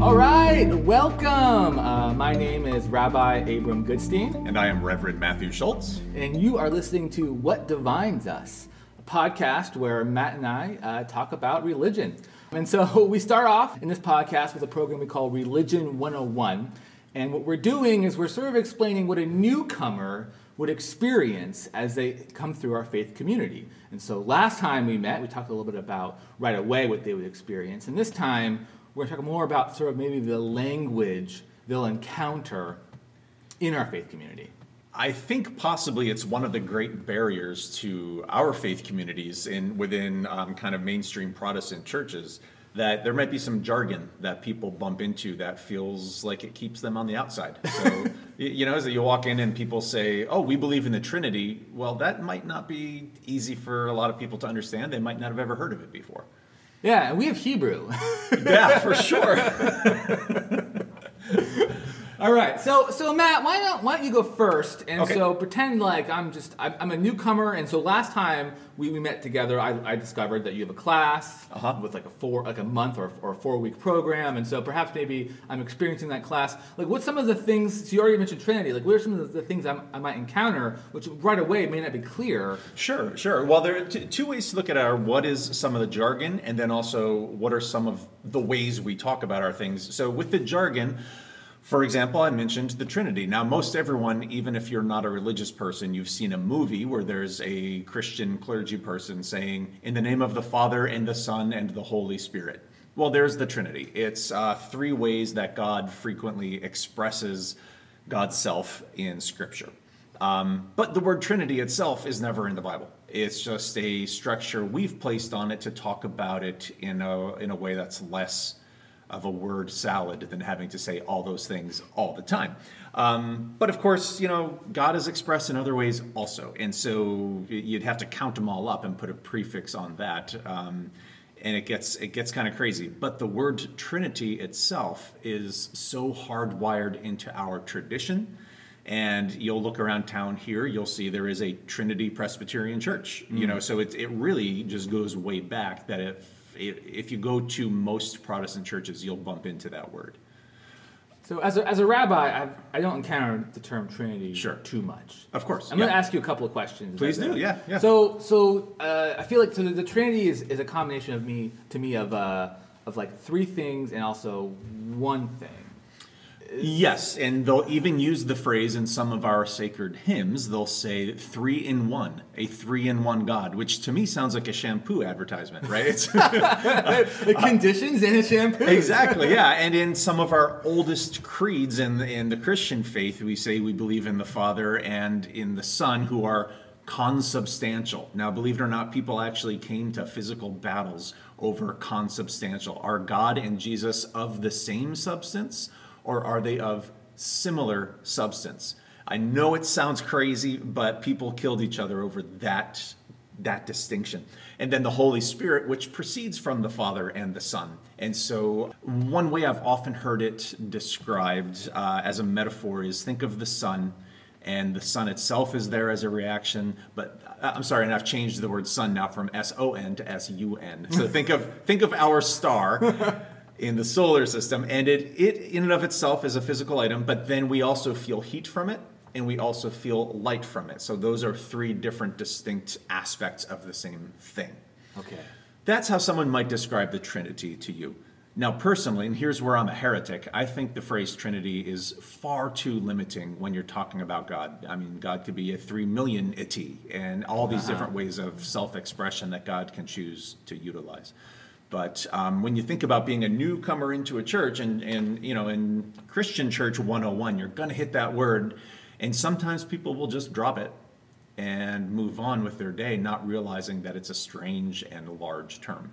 All right, welcome. Uh, my name is Rabbi Abram Goodstein, And I am Reverend Matthew Schultz. and you are listening to What Divines Us, a podcast where Matt and I uh, talk about religion. And so we start off in this podcast with a program we call Religion 101. And what we're doing is we're sort of explaining what a newcomer would experience as they come through our faith community. And so last time we met, we talked a little bit about right away what they would experience. And this time, we're going to talk more about sort of maybe the language they'll encounter in our faith community. I think possibly it's one of the great barriers to our faith communities in within um, kind of mainstream Protestant churches that there might be some jargon that people bump into that feels like it keeps them on the outside. So you know, as you walk in and people say, "Oh, we believe in the Trinity," well, that might not be easy for a lot of people to understand. They might not have ever heard of it before. Yeah, we have Hebrew. Yeah, for sure. All right, so so Matt, why don't why don't you go first? And Okay. so pretend like I'm just I'm, I'm a newcomer, and so last time we, we met together, I, I discovered that you have a class Uh-huh. with like a four like a month or, or a four week program, and so perhaps maybe I'm experiencing that class. Like, what's some of the things? So you already mentioned Trinity. Like, what are some of the, things I'm, I might encounter, which right away may not be clear? Sure, sure. Well, there are t- two ways to look at our what is some of the jargon, and then also what are some of the ways we talk about our things. So, with the jargon, for example, I mentioned the Trinity. Now, most everyone, even if you're not a religious person, you've seen a movie where there's a Christian clergy person saying, In the name of the Father, and the Son, and the Holy Spirit. Well, there's the Trinity. It's uh, three ways that God frequently expresses God's self in Scripture. Um, but the word Trinity itself is never in the Bible. It's just a structure we've placed on it to talk about it in a, in a way that's less of a word salad than having to say all those things all the time. Um, but of course, you know, God is expressed in other ways also. And so you'd have to count them all up and put a prefix on that. Um, and it gets it gets kind of crazy. But the word Trinity itself is so hardwired into our tradition and you'll look around town here you'll see there is a trinity presbyterian church you know so it, it really just goes way back that if if you go to most protestant churches you'll bump into that word So, as a, as a rabbi, I've, I don't encounter the term Trinity Sure. too much. Of course, I'm going to ask you a couple of questions. Please do, yeah, yeah. So, so uh, I feel like so the, the Trinity is, is a combination of me to me of uh, of like three things and also one thing. Yes and they'll even use the phrase in some of our sacred hymns. They'll say three in one a three in one god which to me sounds like a shampoo advertisement right? It's the conditions in a shampoo. exactly yeah and in some of our oldest creeds in the, in the christian faith we say we believe in the father and in the son who are consubstantial. Now believe it or not people actually came to physical battles over consubstantial. Are god and jesus of the same substance or are they of similar substance i know it sounds crazy but people killed each other over that that distinction. And then the Holy Spirit, which proceeds from the Father and the Son. And so, one way I've often heard it described uh, as a metaphor is think of the sun, and the sun itself is there as a reaction. But uh, I'm sorry, and I've changed the word sun now from S O N to S U N. So think of think of our star. In the solar system, and it, it in and of itself is a physical item, but then we also feel heat from it, and we also feel light from it. So those are three different distinct aspects of the same thing. Okay. That's how someone might describe the Trinity to you. Now, personally, and here's where I'm a heretic, I think the phrase Trinity is far too limiting when you're talking about God. I mean, God could be a three million ity and all these uh-huh. different ways of self expression that God can choose to utilize. But um, when you think about being a newcomer into a church, and, and you know, in Christian Church 101, you're going to hit that word, and sometimes people will just drop it and move on with their day, not realizing that it's a strange and large term.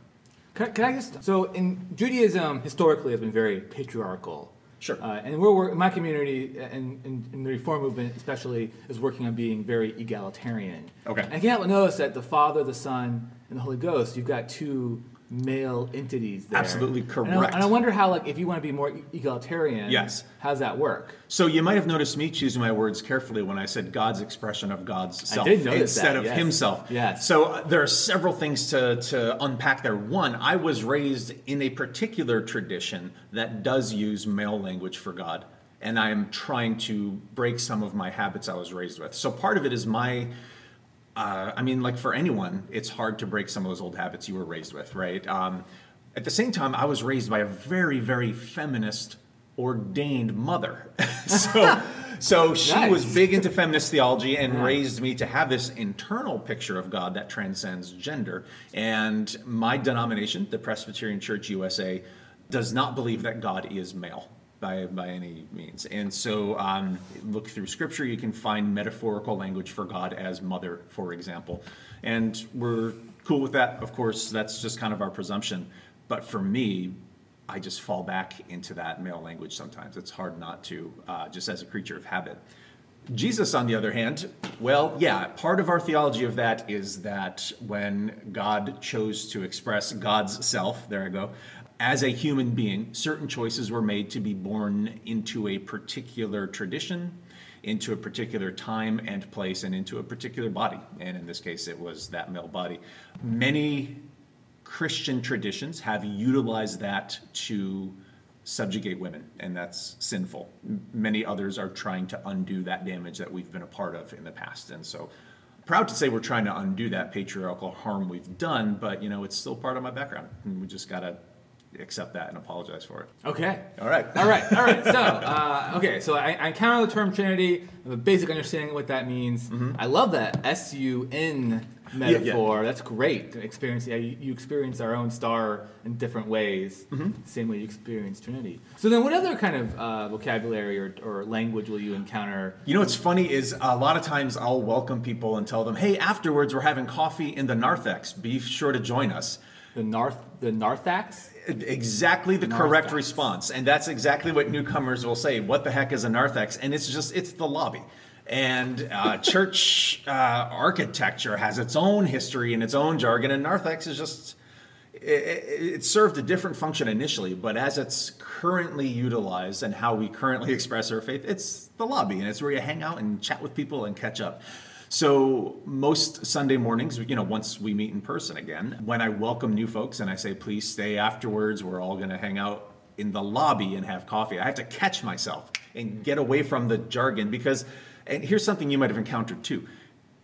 Can, can I just so in Judaism historically has been very patriarchal. Sure. Uh, and we're, we're my community and, and, and the Reform movement especially is working on being very egalitarian. Okay. And I can't help but notice that the Father, the Son, and the Holy Ghost, you've got two male entities there. Absolutely And I- correct. And I, wonder how, like, if you want to be more egalitarian, Yes. how's that work? So you might have noticed me choosing my words carefully when I said God's expression of God's self instead that, of yes. himself. Yes. So uh, there are several things to, to unpack there. One, I was raised in a particular tradition that does use male language for God, and I'm trying to break some of my habits I was raised with. So part of it is my uh, I mean, like for anyone, it's hard to break some of those old habits you were raised with, right? Um, at the same time, I was raised by a very, very feminist, ordained mother. so, so she Nice. was big into feminist theology and raised me to have this internal picture of God that transcends gender. And my denomination, the Presbyterian Church USA, does not believe that God is male by, by any means. And so, um, look through scripture, you can find metaphorical language for God as mother, for example. And we're cool with that. Of course, that's just kind of our presumption. But for me, I just fall back into that male language sometimes. It's hard not to, uh, just as a creature of habit. Jesus, on the other hand, well, yeah, part of our theology of that is that when God chose to express God's self, there I go, as a human being, certain choices were made to be born into a particular tradition, into a particular time and place, and into a particular body. And in this case, it was that male body. Many Christian traditions have utilized that to subjugate women, and that's sinful. Many others are trying to undo that damage that we've been a part of in the past. And so, proud to say we're trying to undo that patriarchal harm we've done, but you know, it's still part of my background, and we just got to accept that and apologize for it. Okay. All right. All right. All right. So, uh, okay. So I, I encounter the term Trinity. I have a basic understanding of what that means. I love that S U N metaphor. That's great. Experience. Yeah, you, you experience our own star in different ways. Same way you experience Trinity. So then, what other kind of uh, vocabulary or, or language will you encounter? You know what's funny is a lot of times I'll welcome people and tell them, hey, afterwards we're having coffee in the narthex. Be sure to join us. The Narth, the narthex? exactly the Narthex. correct response and that's exactly what newcomers will say what the heck is a narthex and it's just it's the lobby and uh, church uh, architecture has its own history and its own jargon and narthex is just it, it it served a different function initially but as it's currently utilized and how we currently express our faith it's the lobby and it's where you hang out and chat with people and catch up so most Sunday mornings, you know, once we meet in person again, when I welcome new folks and I say, please stay afterwards, we're all going to hang out in the lobby and have coffee. I have to catch myself and get away from the jargon because, and here's something you might have encountered too.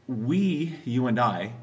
We, you and I,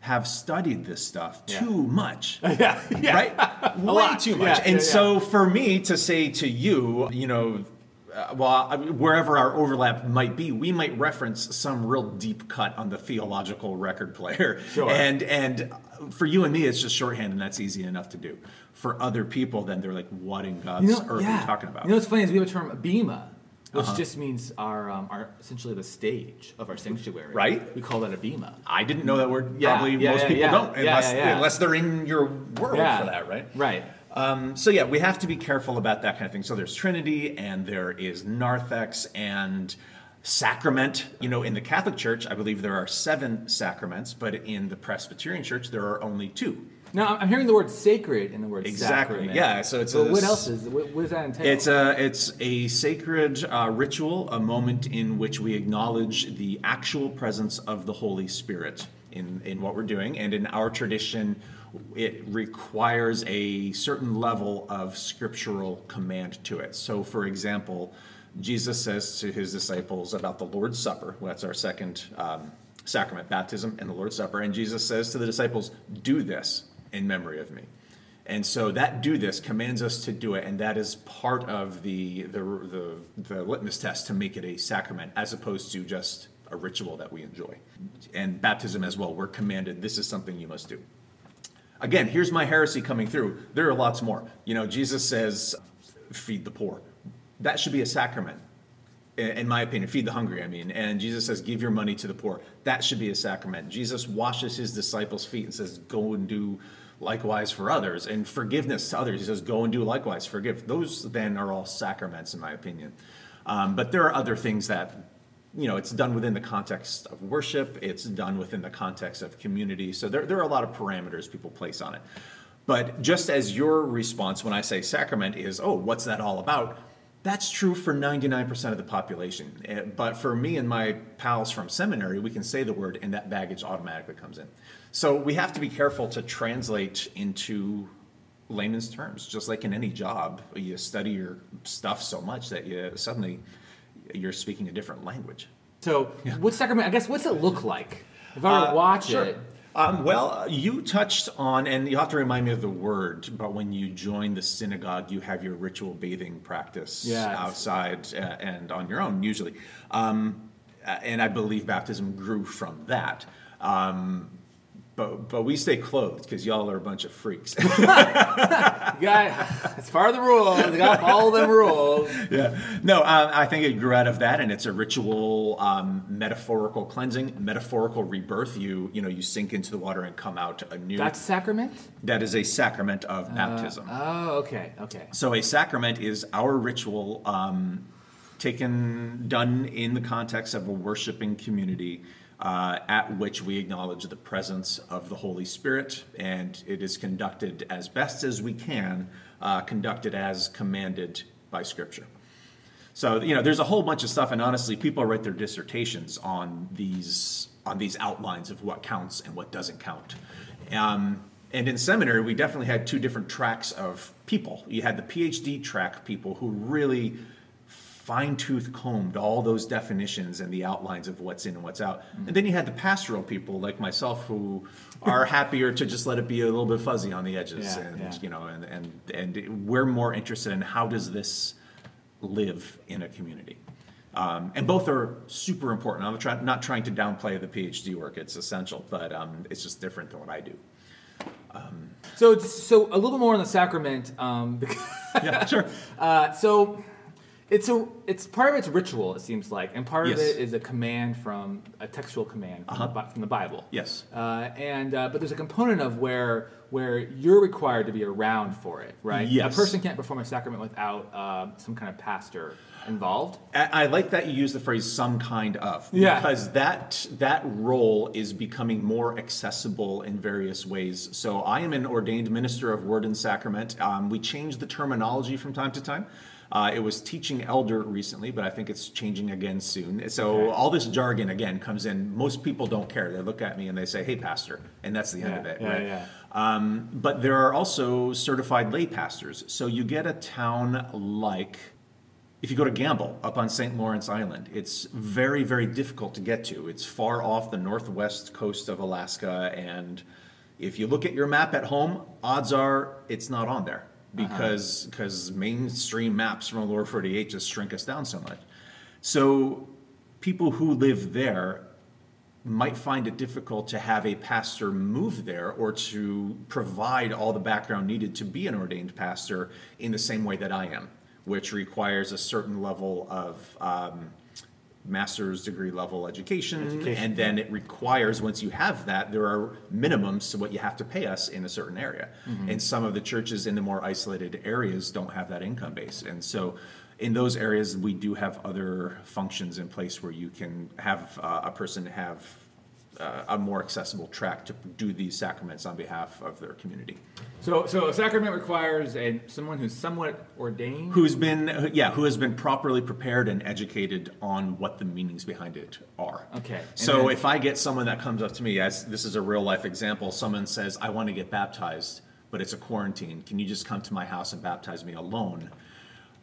have studied this stuff Yeah. too much yeah. yeah. right? Way too much. Yeah, and so for me to say to you, you know, uh, well, I mean, wherever our overlap might be, we might reference some real deep cut on the theological record player. Sure. And and for you and me, it's just shorthand, and that's easy enough to do. For other people, then they're like, "What in God's You know, earth are you talking about?" You know what's funny is we have a term bema, which Uh-huh. just means our, um, our essentially the stage of our sanctuary. Right. We call that a bema. I didn't know that word. Yeah, Probably yeah, most yeah, people yeah. don't, Yeah, unless yeah, yeah. unless they're in your world Yeah. for that, right? Right. Um, so yeah, we have to be careful about that kind of thing. So there's Trinity and there is narthex and sacrament. You know, in the Catholic Church, I believe there are seven sacraments, but in the Presbyterian Church, there are only two. Now I'm- hearing the word sacred in the word sacrament. Exactly, sacrament. yeah, so it's a what else is what, what does that entail? It's a it's a sacred uh, ritual, a moment in which we acknowledge the actual presence of the Holy Spirit in in what we're doing, and in our tradition, it requires a certain level of scriptural command to it. So, for example, Jesus says to his disciples about the Lord's Supper. That's our second um, sacrament, baptism and the Lord's Supper, and Jesus says to the disciples, "Do this in memory of me." And so that do this commands us to do it, and that is part of the, the the the litmus test to make it a sacrament, as opposed to just a ritual that we enjoy. And baptism as well, we're commanded this is something you must do. Again, here's my heresy coming through. There are lots more. You know, Jesus says, "Feed the poor." That should be a sacrament, in my opinion. Feed the hungry. I mean, and Jesus says, "Give your money to the poor." That should be a sacrament. Jesus washes his disciples' feet and says, "Go and do." likewise for others and forgiveness to others he says go and do likewise forgive those then are all sacraments in my opinion um, but there are other things that you know it's done within the context of worship it's done within the context of community so there, there are a lot of parameters people place on it But just as your response when I say sacrament is, oh, what's that all about? That's true for 99% of the population. Eh, But for me and my pals from seminary, we can say the word and that baggage automatically comes in. So we have to be careful to translate into layman's terms, just like in any job. You study your stuff so much that you suddenly you're speaking a different language. So, what sacrament? I guess what's it look like? If I were to Uh, watch sure. it, Um, well, you touched on, and you have to remind me of the word, but when you join the synagogue, you have your ritual bathing practice Yeah, it's- outside uh, and on your own, usually. Um, uh, and I believe baptism grew from that. Um, but, but we stay clothed because y'all are a bunch of freaks. you got it's part of the rules. You got to follow them rules. yeah. No, um, I think it grew out of that, and it's a ritual, um, metaphorical cleansing, metaphorical rebirth. You, you know, you sink into the water and come out anew. That's sacrament. that is a sacrament of baptism. Oh, okay, okay. So a sacrament is our ritual um, taken, done in the context of a worshiping community uh, at which we acknowledge the presence of the Holy Spirit, and it is conducted as best as we can, uh, conducted as commanded by Scripture. So you know, there's a whole bunch of stuff, and honestly, people write their dissertations on these on these outlines of what counts and what doesn't count. Um, and in seminary, we definitely had two different tracks of people. You had the PhD track people who really fine tooth combed all those definitions and the outlines of what's in and what's out. And then you had the pastoral people like myself who are happier to just let it be a little bit fuzzy on the edges. Yeah, and yeah. you know, and, and and we're more interested in how does this live in a community. Um, and both are super important. I'm try, not trying to downplay the PhD work; it's essential, but um, it's just different than what I do. So, so a little more on the sacrament. Um, because, Yeah, sure. uh, so, it's a it's part of it's ritual. It seems like, and part Yes. of it is a command from a textual command from, the, from the Bible. Yes. Uh, and uh, but there's a component of where where you're required to be around for it, right? Yes. A person can't perform a sacrament without uh, some kind of pastor involved. I I like that you use the phrase "some kind of" Yeah. because that that role is becoming more accessible in various ways. So I am an ordained minister of Word and Sacrament. Um, we change the terminology from time to time. Uh, it was teaching elder recently, but I think it's changing again soon. So Okay. all this jargon again comes in. Most people don't care. They look at me and they say, "Hey, pastor," and that's the end of it. yeah, right? yeah. Um, but there are also certified lay pastors. So you get a town like if you go to Gambell up on St. Lawrence Island, it's very, very difficult to get to. It's far off the northwest coast of Alaska. And if you look at your map at home, odds are it's not on there because because mainstream maps from Lower 48 just shrink us down so much. So people who live there might find it difficult to have a pastor move there or to provide all the background needed to be an ordained pastor in the same way that I am, which requires a certain level of um, master's degree level education, Education, and then it requires once you have that there are minimums to what you have to pay us in a certain area. And some of the churches in the more isolated areas don't have that income base. And so in those areas we do have other functions in place where you can have uh, a person have uh, a more accessible track to do these sacraments on behalf of their community. So, so a sacrament requires a someone who's somewhat ordained. who's been yeah who has been properly prepared and educated on what the meanings behind it are. Okay, and so then- if i get someone that comes up to me as this is a real life example someone says i want to get baptized but it's a quarantine. Can you just come to my house and baptize me alone?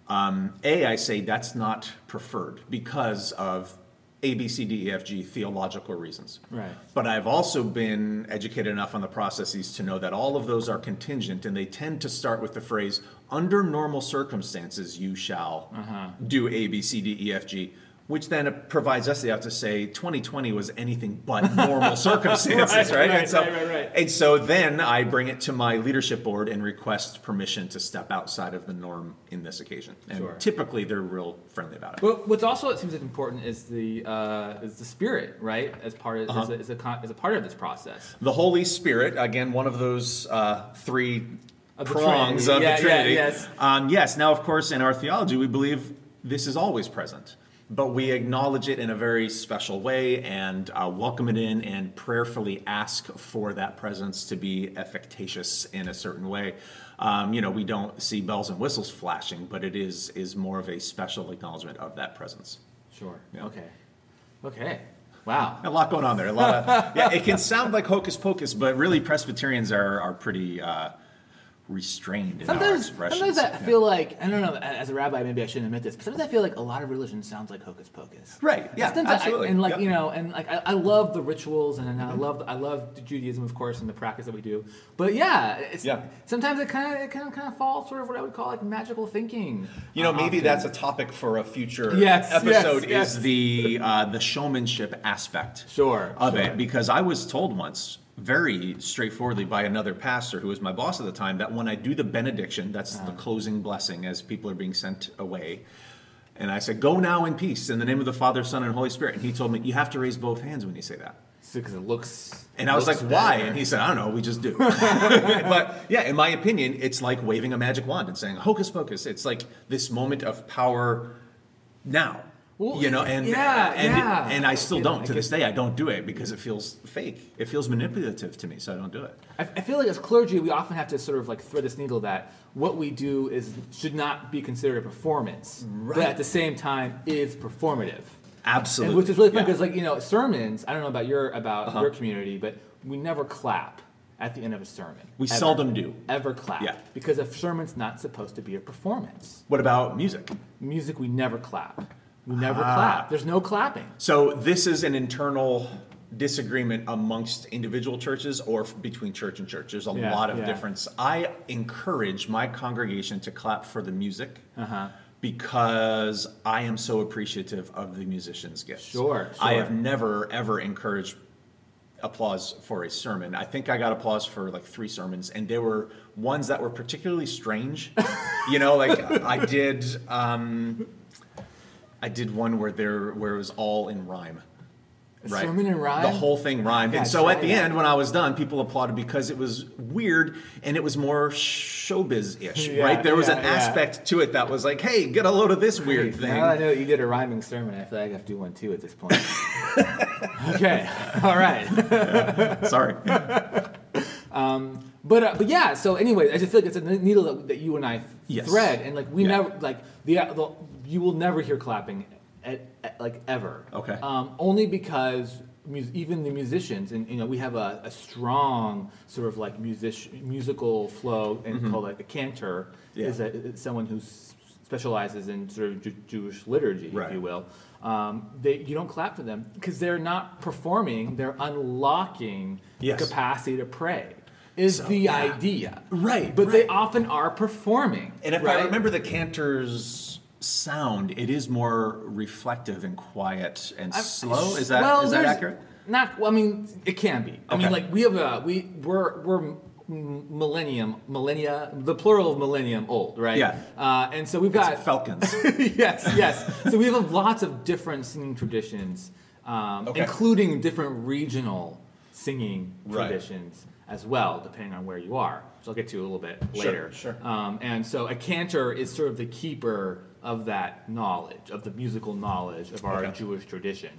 Um, a i say that's not preferred because of a b c d e f g theological reasons Right. but I've also been educated enough on the processes to know that all of those are contingent and they tend to start with the phrase, under normal circumstances, you shall Uh-huh. do A, B, C, D, E, F, G, which then provides us the have to say 2020 was anything but normal circumstances, Right, right? right, and, so, right, right, right. and so then I bring it to my leadership board and request permission to step outside of the norm in this occasion. And Sure. typically they're real friendly about it. But what's also it seems like important is the uh, is the spirit, right? As part of Uh-huh. as, a, as, a, con- as a part of this process. The Holy Spirit, again, one of those uh, three Of prongs Trinity. of Yeah, the yeah, Trinity. yes. Um, yes. Now, of course, in our theology, we believe this is always present. But we acknowledge it in a very special way and uh, welcome it in and prayerfully ask for that presence to be efficacious in a certain way. Um, you know, we don't see bells and whistles flashing, but it is is more of a special acknowledgement of that presence. Sure. Yeah. Okay. Okay. Wow. A lot going on there. A lot of yeah. It can sound like hocus pocus, but really Presbyterians are are pretty. Uh, restrained in our Sometimes, expressions. sometimes I Yeah. feel like I don't know. As a rabbi, maybe I shouldn't admit this, but sometimes I feel like a lot of religion sounds like hocus pocus. Right, yeah, Sometimes I- absolutely, and like yep. you know, and like I, I love the rituals, and I Mm-hmm. love I love Judaism, of course, and the practice that we do. But yeah, it's Yeah. sometimes it kind of it kind of kind of falls sort of what I would call like magical thinking. You know, maybe often. that's a topic for a future Yes, episode. yes, yes. Is the uh, the showmanship aspect Sure, of sure. it? Because I was told once, very straightforwardly, by another pastor who was my boss at the time, that when I do the benediction, that's Uh-huh. the closing blessing as people are being sent away. And I said, "Go now in peace in the name of the Father, Son, and Holy Spirit." And he told me, "You have to raise both hands when you say that." because it looks. And I was looks like, why? better. And he said, I don't know, we just do. but yeah, in my opinion, it's like waving a magic wand and saying, hocus pocus. It's like this moment of power now. Well, you know, and yeah, and, yeah. and I still You don't to this day. I don't do it because it feels fake. It feels manipulative to me, so I don't do it. I, I feel like as clergy, we often have to sort of like thread this needle that what we do is should not be considered a performance, but at the same time is performative. Absolutely, And which is really fun Yeah. Uh-huh. because, like you know, sermons. I don't know about your about your community, but we never clap at the end of a sermon. We Ever. seldom do. Ever clap? Yeah. Because a sermon's not supposed to be a performance. What about music? Music, we never clap. We never Ah. clap. There's no clapping. So this is an internal disagreement amongst individual churches or f- between church and church. There's a Yeah, lot of yeah. difference. I encourage my congregation to clap for the music Uh-huh. because I am so appreciative of the musician's gifts. Sure, I have never ever encouraged applause for a sermon. I think I got applause for like three sermons, and there were ones that were particularly strange. you know, like I did. Um, I did one where there where it was all in rhyme. A sermon in rhyme? The whole thing rhymed. Yeah, and so at the end, when I was done, people applauded because it was weird and it was more showbiz-ish, Yeah, right? There was yeah, an aspect to it that was like, hey, get a load of this weird thing. Now I know you did a rhyming sermon, I feel like I have to do one too at this point. okay, all right. Sorry. But uh, but yeah. So anyway, I just feel like it's a needle that, that you and I Yes. thread, and like we never like the, the you will never hear clapping at, at like ever. Okay. Um, only because mus- even the musicians, and you know, we have a, a strong sort of like music musical flow, and called like a cantor Mm-hmm. Yeah. is, a, is someone who s- specializes in sort of Ju- Jewish liturgy, Right. if you will. Um, they, you don't clap for them because they're not performing; they're unlocking Yes. the capacity to pray. Is So, the yeah. idea Right, But they often are performing. And if right? I remember the cantor's sound, it is more reflective and quiet and I'm- slow. Is that is well, is that accurate? Not. Well, I mean, it can be. I mean, like we have a we we're we're millennium millennia the plural of millennium old, right? Yeah. Uh, and so we've got Falcons. yes, yes. So we have lots of different singing traditions, um, Okay. including different regional singing Right. traditions as well, depending on where you are. So I'll get to a little bit Sure, later. sure. Um, and so a cantor is sort of the keeper of that knowledge, of the musical knowledge of our Okay. Jewish tradition.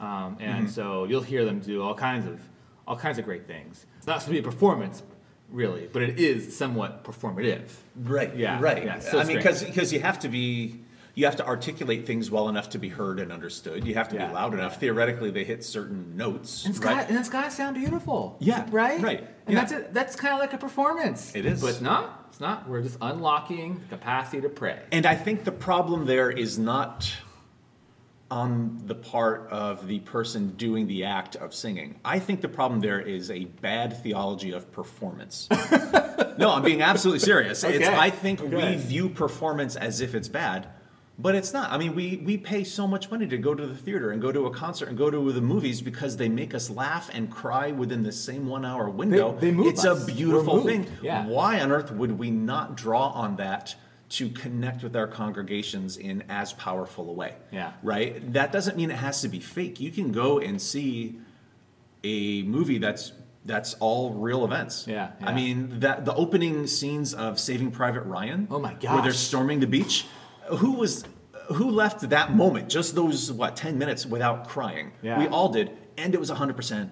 Um, and so you'll hear them do all kinds of all kinds of great things. It's not supposed to be a performance, really, but it is somewhat performative. Right. Yeah, Right. yeah, so I mean, strange. because you have to be you have to articulate things well enough to be heard and understood. You have to Yeah, be loud enough. Theoretically, they hit certain notes. And it's right? got and it's got to sound beautiful. Yeah, Right. right, And yeah. that's it. That's kind of like a performance. It is. But it's not. It's not. We're just unlocking the capacity to pray. And I think the problem there is not on the part of the person doing the act of singing. I think the problem there is a bad theology of performance. no, I'm being absolutely serious. It's, Okay. I think we view performance as if it's bad, but it's not. I mean, we, we pay so much money to go to the theater and go to a concert and go to the movies because they make us laugh and cry within the same one hour window. they move it's us. a beautiful thing. Yeah. Why on earth would we not draw on that to connect with our congregations in as powerful a way? Yeah. Right? That doesn't mean it has to be fake. You can go and see a movie that's that's all real events. Yeah, I mean that the opening scenes of Saving Private Ryan. Oh my god! Where they're storming the beach. Who was who left that moment, just those what ten minutes without crying? Yeah. We all did, and it was hundred percent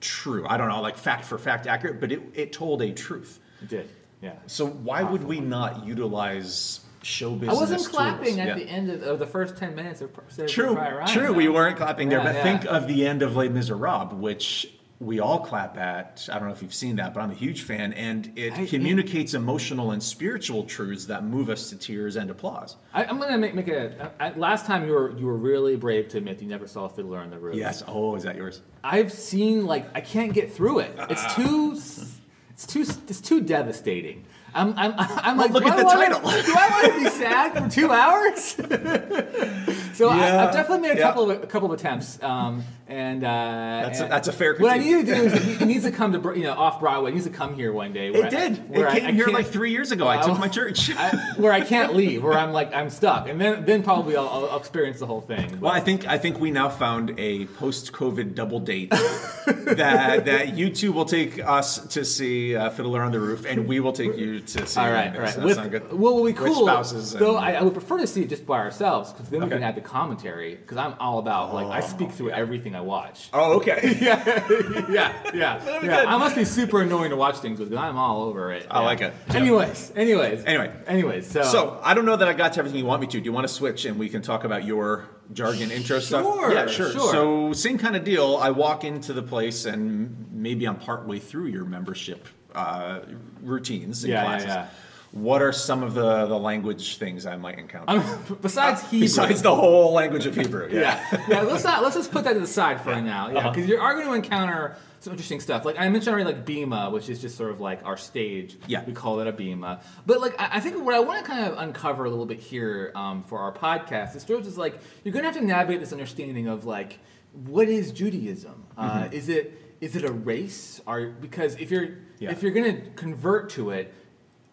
true. I don't know, like fact for fact accurate, but it, it told a truth. It did. Yeah. So why would we not utilize show business? I wasn't tools? clapping at Yeah. the end of, of the first ten minutes of Saving True, Ryan, true. though. We weren't clapping there, Yeah, but yeah. think of the end of Les Miserables, which we all clap at. I don't know if you've seen that, but I'm a huge fan, and it I- communicates emotional and spiritual truths that move us to tears and applause. I, I'm gonna make, make a. Uh, I, last time you were you were really brave to admit you never saw Fiddler on the Roof. Yes. Oh, is that yours? I've seen like I can't get through it. It's too, it's too, it's too devastating. I'm, I'm, I'm like, look at I the title. Do I want to be sad for two hours? so I, Yeah, I've definitely made a yeah. couple of a couple of attempts, um, and uh, That's a- and that's a fair What I critique. need to do is it, needs to come to you know off Broadway. It needs to come here one day. where It I- did. where It I- came I here like three years ago. I took my church. I, where I can't leave, where I'm like I'm stuck, and then then probably I'll, I'll experience the whole thing. Well, I think I think we now found a post-COVID double date that that you two will take us to see uh, Fiddler on the Roof, and we will take you to see. All right, all right. With, what will be cool, spouses though, and- I, I would prefer to see it just by ourselves because then we Okay. can add the commentary. Because I'm all about like I speak through oh, everything I watch. Oh, okay. yeah, yeah, yeah. be yeah. good. I must be super annoying to watch things with because I'm all over it. I Yeah. like it. Anyways, anyways, Anyway. anyways. So, So I don't know that I got to everything you want me to. Do you want to switch and we can talk about your jargon intro stuff? Sure, Yeah, sure. sure. So same kind of deal. I walk into the place and maybe I'm partway through your membership uh, routines and Yeah, yeah, classes. yeah. What are some of the, the language things I might encounter? Mean, besides Hebrew, Besides the whole language of Hebrew. yeah, yeah. Let's not. Let's just put that to the side for now. Yeah, Uh-huh. because you're are going to encounter some interesting stuff. Like I mentioned already, like Bema, which is just sort of like our stage. Yeah. we call it a Bema. But like I, I think what I want to kind of uncover a little bit here um, for our podcast is sort of just like you're going to have to navigate this understanding of like what is Judaism? Uh, Mm-hmm. is it is it a race? Are because if you're Yeah. if you're going to convert to it,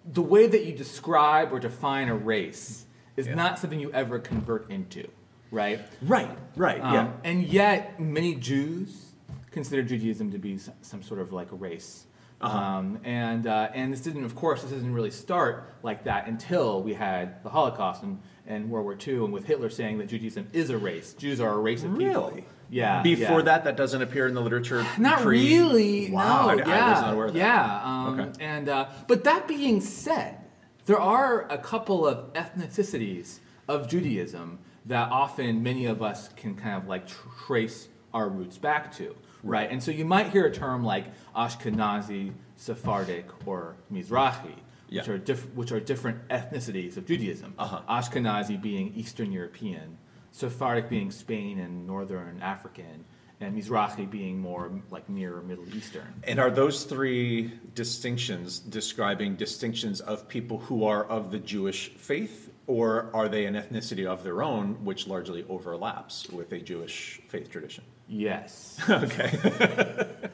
the way that you describe or define a race is Yeah. not something you ever convert into, right? Right, right, Um, yeah. And yet, many Jews consider Judaism to be some, some sort of like a race. Uh-huh. Um, and uh, and this didn't, of course, this didn't really start like that until we had the Holocaust and, and World War II, and with Hitler saying that Judaism is a race. Jews are a race of people. Really? Yeah. Before yeah. that, that doesn't appear in the literature. Not pre- really. Wow, No. I, yeah. I was not aware of that. Yeah. Um, Okay. And uh, but that being said, there are a couple of ethnicities of Judaism that often many of us can kind of like tr- trace our roots back to, right? And so you might hear a term like Ashkenazi, Sephardic, or Mizrahi. Which are diff- which are different ethnicities of Judaism. Uh-huh. Ashkenazi being Eastern European, Sephardic being Spain and Northern African, and Mizrahi being more like Near Middle Eastern. And are those three distinctions describing distinctions of people who are of the Jewish faith, or are they an ethnicity of their own, which largely overlaps with a Jewish faith tradition? Yes. Okay.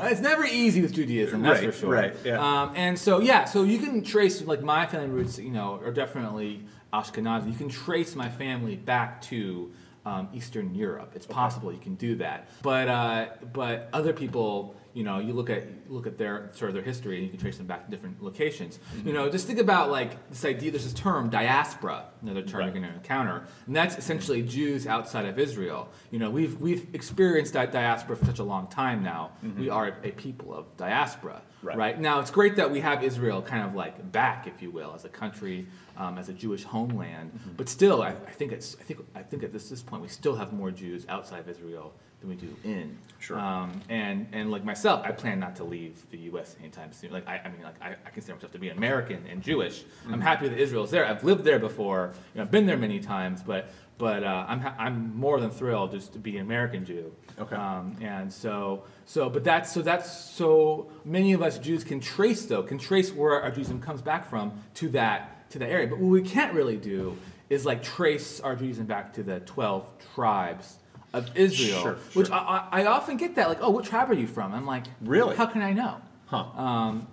It's never easy with Judaism, that's Right, for sure. right, yeah. Um, and so, yeah, so you can trace, like, my family roots, you know, are definitely Ashkenazi. You can trace my family back to um, Eastern Europe. It's possible you can do that. But, uh, but other people, you know, you look at look at their sort of their history, and you can trace them back to different locations. Mm-hmm. You know, just think about like this idea. There's this term diaspora, another term Right. you're going to encounter, and that's essentially Jews outside of Israel. You know, we've we've experienced that diaspora for such a long time now. We are a, people of diaspora, Mm-hmm. Right. Now it's great that we have Israel kind of like back, if you will, as a country, um, as a Jewish homeland. Mm-hmm. But still, I, I think it's I think I think at this this point we still have more Jews outside of Israel than we do in. Sure. Um, and and like myself, I plan not to leave the U.S. anytime soon. Like I, I mean, like I, I consider myself to be American and Jewish. Mm-hmm. I'm happy that Israel's there. I've lived there before. You know, I've been there many times, but but uh, I'm ha- I'm more than thrilled just to be an American Jew. Okay. Um, and so so but that's so that's so many of us Jews can trace though can trace where our Judaism comes back from to that to that area. But what we can't really do is like trace our Judaism back to the twelve tribes of Israel, Sure, which sure. I, I I often get that like, oh, what tribe are you from? I'm like, Really? How can I know? Huh. Um,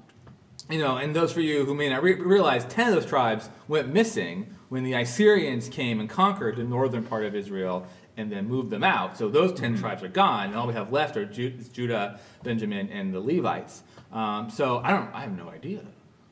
you know, and those for you who may not re- realize, ten of those tribes went missing when the Assyrians came and conquered the northern part of Israel and then moved them out. So those 10 tribes are gone, and all we have left are Ju- Judah, Benjamin, and the Levites. Um, so I don't, I have no idea.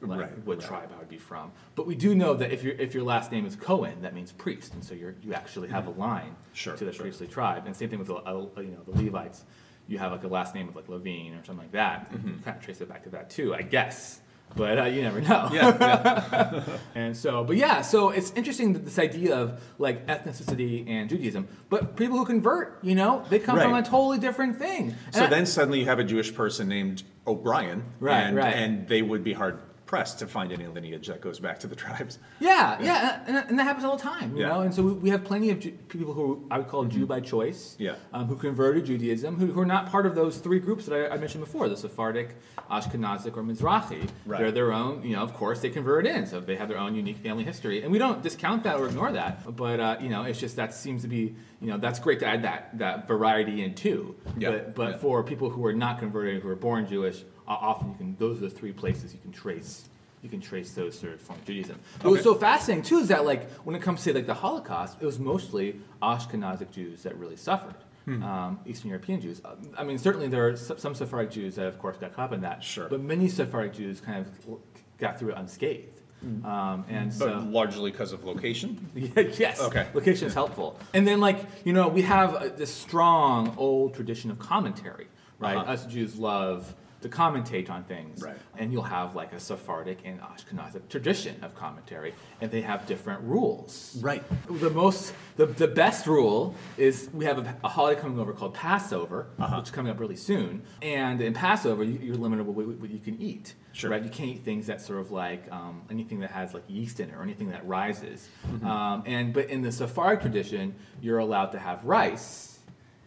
Like Right, what right. tribe I would be from. But we do know that if your if your last name is Cohen, that means priest, and so you're you actually have a line Mm-hmm. Sure, to the sure. priestly tribe. And same thing with the, uh, you know the Levites. You have like a last name of like Levine or something like that. Mm-hmm. You kind of trace it back to that too, I guess. But uh, you never know. Yeah, yeah. And so, but yeah, so it's interesting that this idea of like ethnicity and Judaism. But people who convert, you know, they come from a totally different thing. So I- then suddenly you have a Jewish person named O'Brien, Right, and, right. and they would be hard pressed to find any lineage that goes back to the tribes. Yeah, yeah, and, and that happens all the time, you Yeah. Mm-hmm. know. And so we, we have plenty of Ju- people who I would call Jew by choice, Yeah. um, who converted to Judaism, who, who are not part of those three groups that I, I mentioned before: the Sephardic, Ashkenazic, or Mizrahi. Right. They're their own, you know. Of course, they converted in, so they have their own unique family history, and we don't discount that or ignore that. But uh, you know, it's just that seems to be, you know, that's great to add that that variety in too. Yeah, But but yeah. for people who are not converted, who are born Jewish, often you can those are the three places you can trace you can trace those sort of forms of Judaism. But what's so fascinating too is that like when it comes to like the Holocaust, it was mostly Ashkenazic Jews that really suffered. Hmm. Um, Eastern European Jews. Uh, I mean, certainly there are some Sephardic Jews that, of course, got caught up in that. Sure. But many Sephardic Jews kind of got through it unscathed. Um, and Hmm. But so, largely because of location. yes. Okay. Location is helpful. And then, like, you know, we have uh, this strong old tradition of commentary, right? Uh-huh. Us Jews love to commentate on things. Right. And you'll have, like, a Sephardic and Ashkenazic tradition of commentary, and they have different rules. Right. The most, the, the best rule is we have a, a holiday coming over called Passover, Uh-huh. which is coming up really soon. And in Passover, you, you're limited what, what you can eat. Sure. Right? You can't eat things that sort of like um, anything that has like yeast in it or anything that rises. Mm-hmm. Um, and but in the Sephardic tradition, you're allowed to have rice.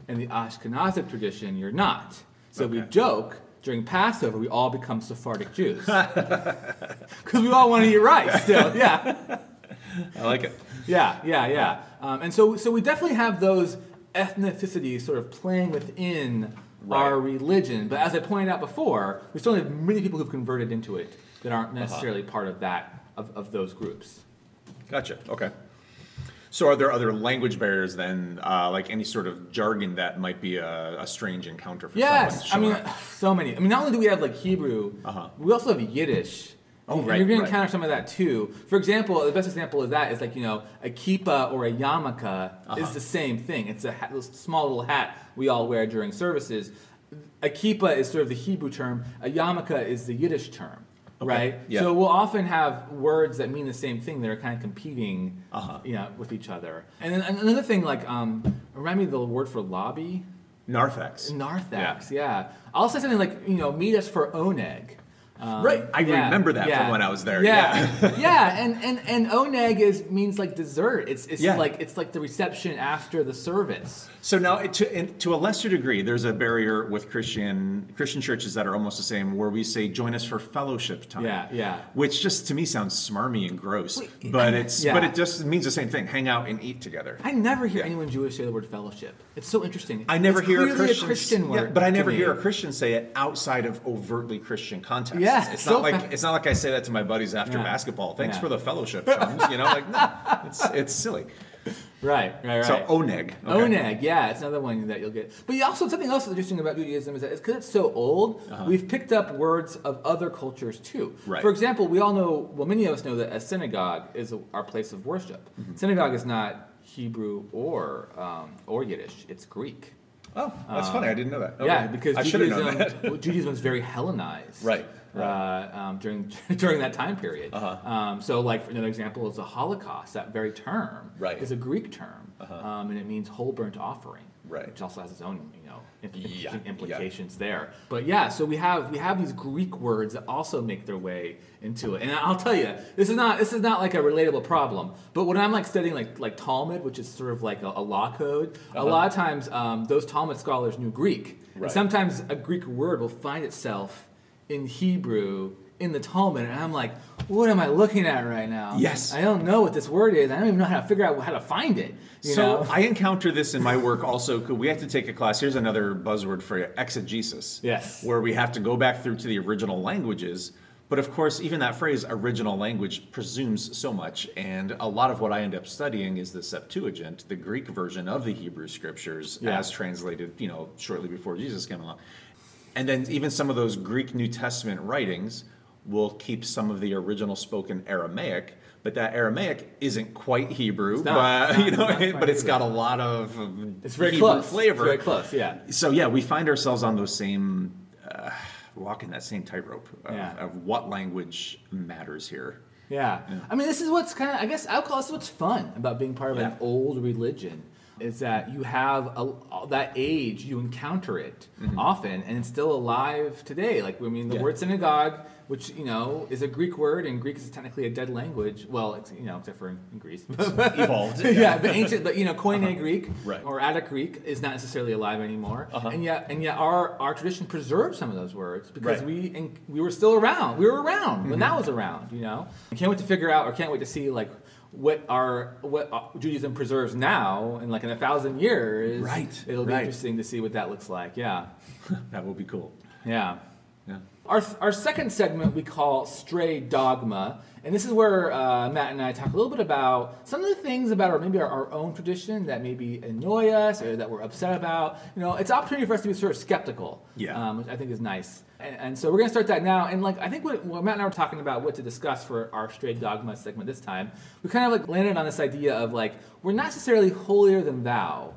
In the Ashkenazic tradition, you're not. So we joke during Passover, we all become Sephardic Jews because we all want to eat rice still. Yeah. I like it. Yeah, yeah, yeah. Um, and so, so we definitely have those ethnicities sort of playing within our religion. But as I pointed out before, we still have many people who've converted into it that aren't necessarily part of that of, of those groups. Gotcha. Okay. So, are there other language barriers then, uh, like any sort of jargon that might be a, a strange encounter for someone? Yes, I mean, so many. I mean, not only do we have like Hebrew, Uh-huh. we also have Yiddish. Oh, And right, You're going to encounter some of that too. For example, the best example of that is like you know a kippah or a yarmulke Uh-huh. is the same thing. It's a hat, this small little hat we all wear during services. A kippah is sort of the Hebrew term. A yarmulke is the Yiddish term, right? yeah. So we'll often have words that mean the same thing that are kind of competing, Uh-huh. you know, with each other. And then another thing, like, um, remind me of the word for lobby. Narthex. Narthex, yeah. I'll say something like, you know, meet us for oneg. Um, Right, I remember that from when I was there, Yeah, yeah, and, and and oneg is means like dessert. It's it's Yeah. like it's like the reception after the service. So now, to, to a lesser degree, there's a barrier with Christian Christian churches that are almost the same, where we say, "Join us for fellowship time." Yeah, yeah. Which just to me sounds smarmy and gross, Wait, but it's yeah. but it just means the same thing: hang out and eat together. I never hear Yeah. anyone Jewish say the word fellowship. It's so interesting. I never It's hear a Christian, Christian yeah, word, but I never hear a Christian say it outside of overtly Christian context. Yeah, it's so not like fa- it's not like I say that to my buddies after Yeah. basketball. Thanks Yeah. for the fellowship, chums. You know, like no, it's it's silly. Right, right, right. So oneg, okay. Oneg, yeah, it's another one that you'll get. But you also something else that's interesting about Judaism is that it's because it's so old, we've picked up words of other cultures too. Uh-huh. Right. For example, we all know, well, many of us know that a synagogue is a, our place of worship. Mm-hmm. Synagogue is not Hebrew or um, or Yiddish; it's Greek. Oh, that's funny. I didn't know that. Okay. Yeah, because I Judaism. Judaism was very Hellenized, Right, Uh, um, during during that time period. Uh-huh. Um, so, like another example is the Holocaust. That very term Right. Uh-huh. is a Greek term, um, and it means whole burnt offering, Right. Which also has its own, you know, Yeah, interesting yeah. implications there. But yeah, so we have we have these Greek words that also make their way into it. And I'll tell you, this is not this is not like a relatable problem. But when I'm like studying like like Talmud, which is sort of like a, a law code, a lot of times um, those Talmud scholars knew Greek, and sometimes a Greek word will find itself in Hebrew in the Talmud, and I'm like, what am I looking at right now? Yes. I don't know what this word is. I don't even know how to figure out how to find it. You so know? I encounter this in my work also. We have to take a class. Here's another buzzword for you: exegesis. Yes. Where we have to go back through to the original languages. But of course, even that phrase "original language" presumes so much, and a lot of what I end up studying is the Septuagint, the Greek version of the Hebrew Scriptures, Yeah. as translated, you know, shortly before Jesus came along. And then even some of those Greek New Testament writings will keep some of the original spoken Aramaic, but that Aramaic isn't quite Hebrew, not. but It's not- you know, it's but it's got a lot of um, It's very Hebrew close. flavor. It's very close. Yeah. So yeah, we find ourselves on those same uh, walking that same tightrope of, Yeah. of what language matters here. Yeah. I mean, this is what's kind of, I guess I would call this what's fun about being part of an old religion is that you have a, that age, you encounter it often, and it's still alive today. Like, I mean, the Yeah. word synagogue, which, you know, is a Greek word, and Greek is technically a dead language. Well, it's, you know, except for in, in Greece. Evolved. yeah, but ancient, but you know, Koine Greek Right. or Attic Greek is not necessarily alive anymore, Uh-huh. and yet, and yet, our our tradition preserved some of those words because Right. we and we were still around. We were around Mm-hmm. when that was around. You know, I can't wait to figure out, or can't wait to see like what our what uh, Judaism preserves now, and like in a thousand years, Right, It'll be right. interesting to see what that looks like. Yeah, That will be cool. yeah. Yeah. Our, our second segment we call Stray Dogma. And this is where uh, Matt and I talk a little bit about some of the things about our maybe our, our own tradition that maybe annoy us or that we're upset about. You know, it's an opportunity for us to be sort of skeptical, Yeah. um, which I think is nice. And, and so we're going to start that now. And like I think what, what Matt and I were talking about what to discuss for our Stray Dogma segment this time, we kind of like landed on this idea of like we're not necessarily holier than thou.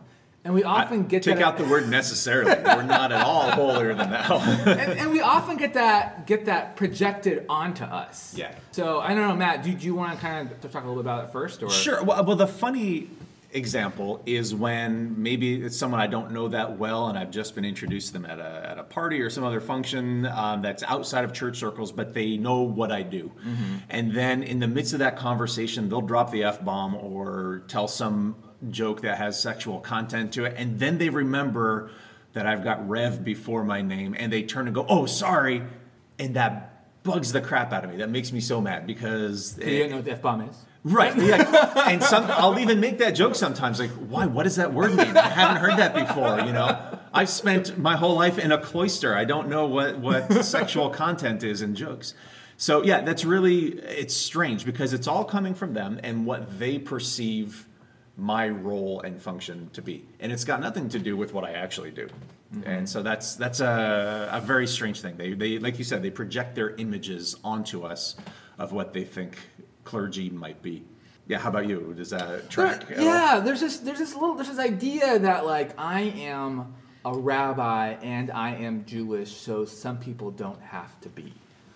And we often get Take that out the word necessarily. We're not at all holier than thou. and, and we often get that get that projected onto us. Yeah. So I don't know, Matt. Do, do you want to kind of talk a little bit about it first, or Sure. Well, well, the funny example is when maybe it's someone I don't know that well, and I've just been introduced to them at a, at a party or some other function um, that's outside of church circles, but they know what I do. And then in the midst of that conversation, they'll drop the f bomb or tell some joke that has sexual content to it, and then they remember that I've got Rev before my name, and they turn and go, "Oh, sorry," and that bugs the crap out of me. That makes me so mad because you don't know what the f bomb is? Right. Yeah. and some, I'll even make that joke sometimes. Like, why? What does that word mean? I haven't heard that before. You know, I've spent my whole life in a cloister. I don't know what what sexual content is in jokes. So yeah, that's really it's strange because it's all coming from them and what they perceive my role and function to be, and it's got nothing to do with what I actually do. And so that's that's a, a very strange thing. They they like you said they project their images onto us of what they think clergy might be. Yeah, how about you? Does that track? all? yeah. There's this there's this little there's this idea that like I am a rabbi and I am Jewish, so some people don't have to be.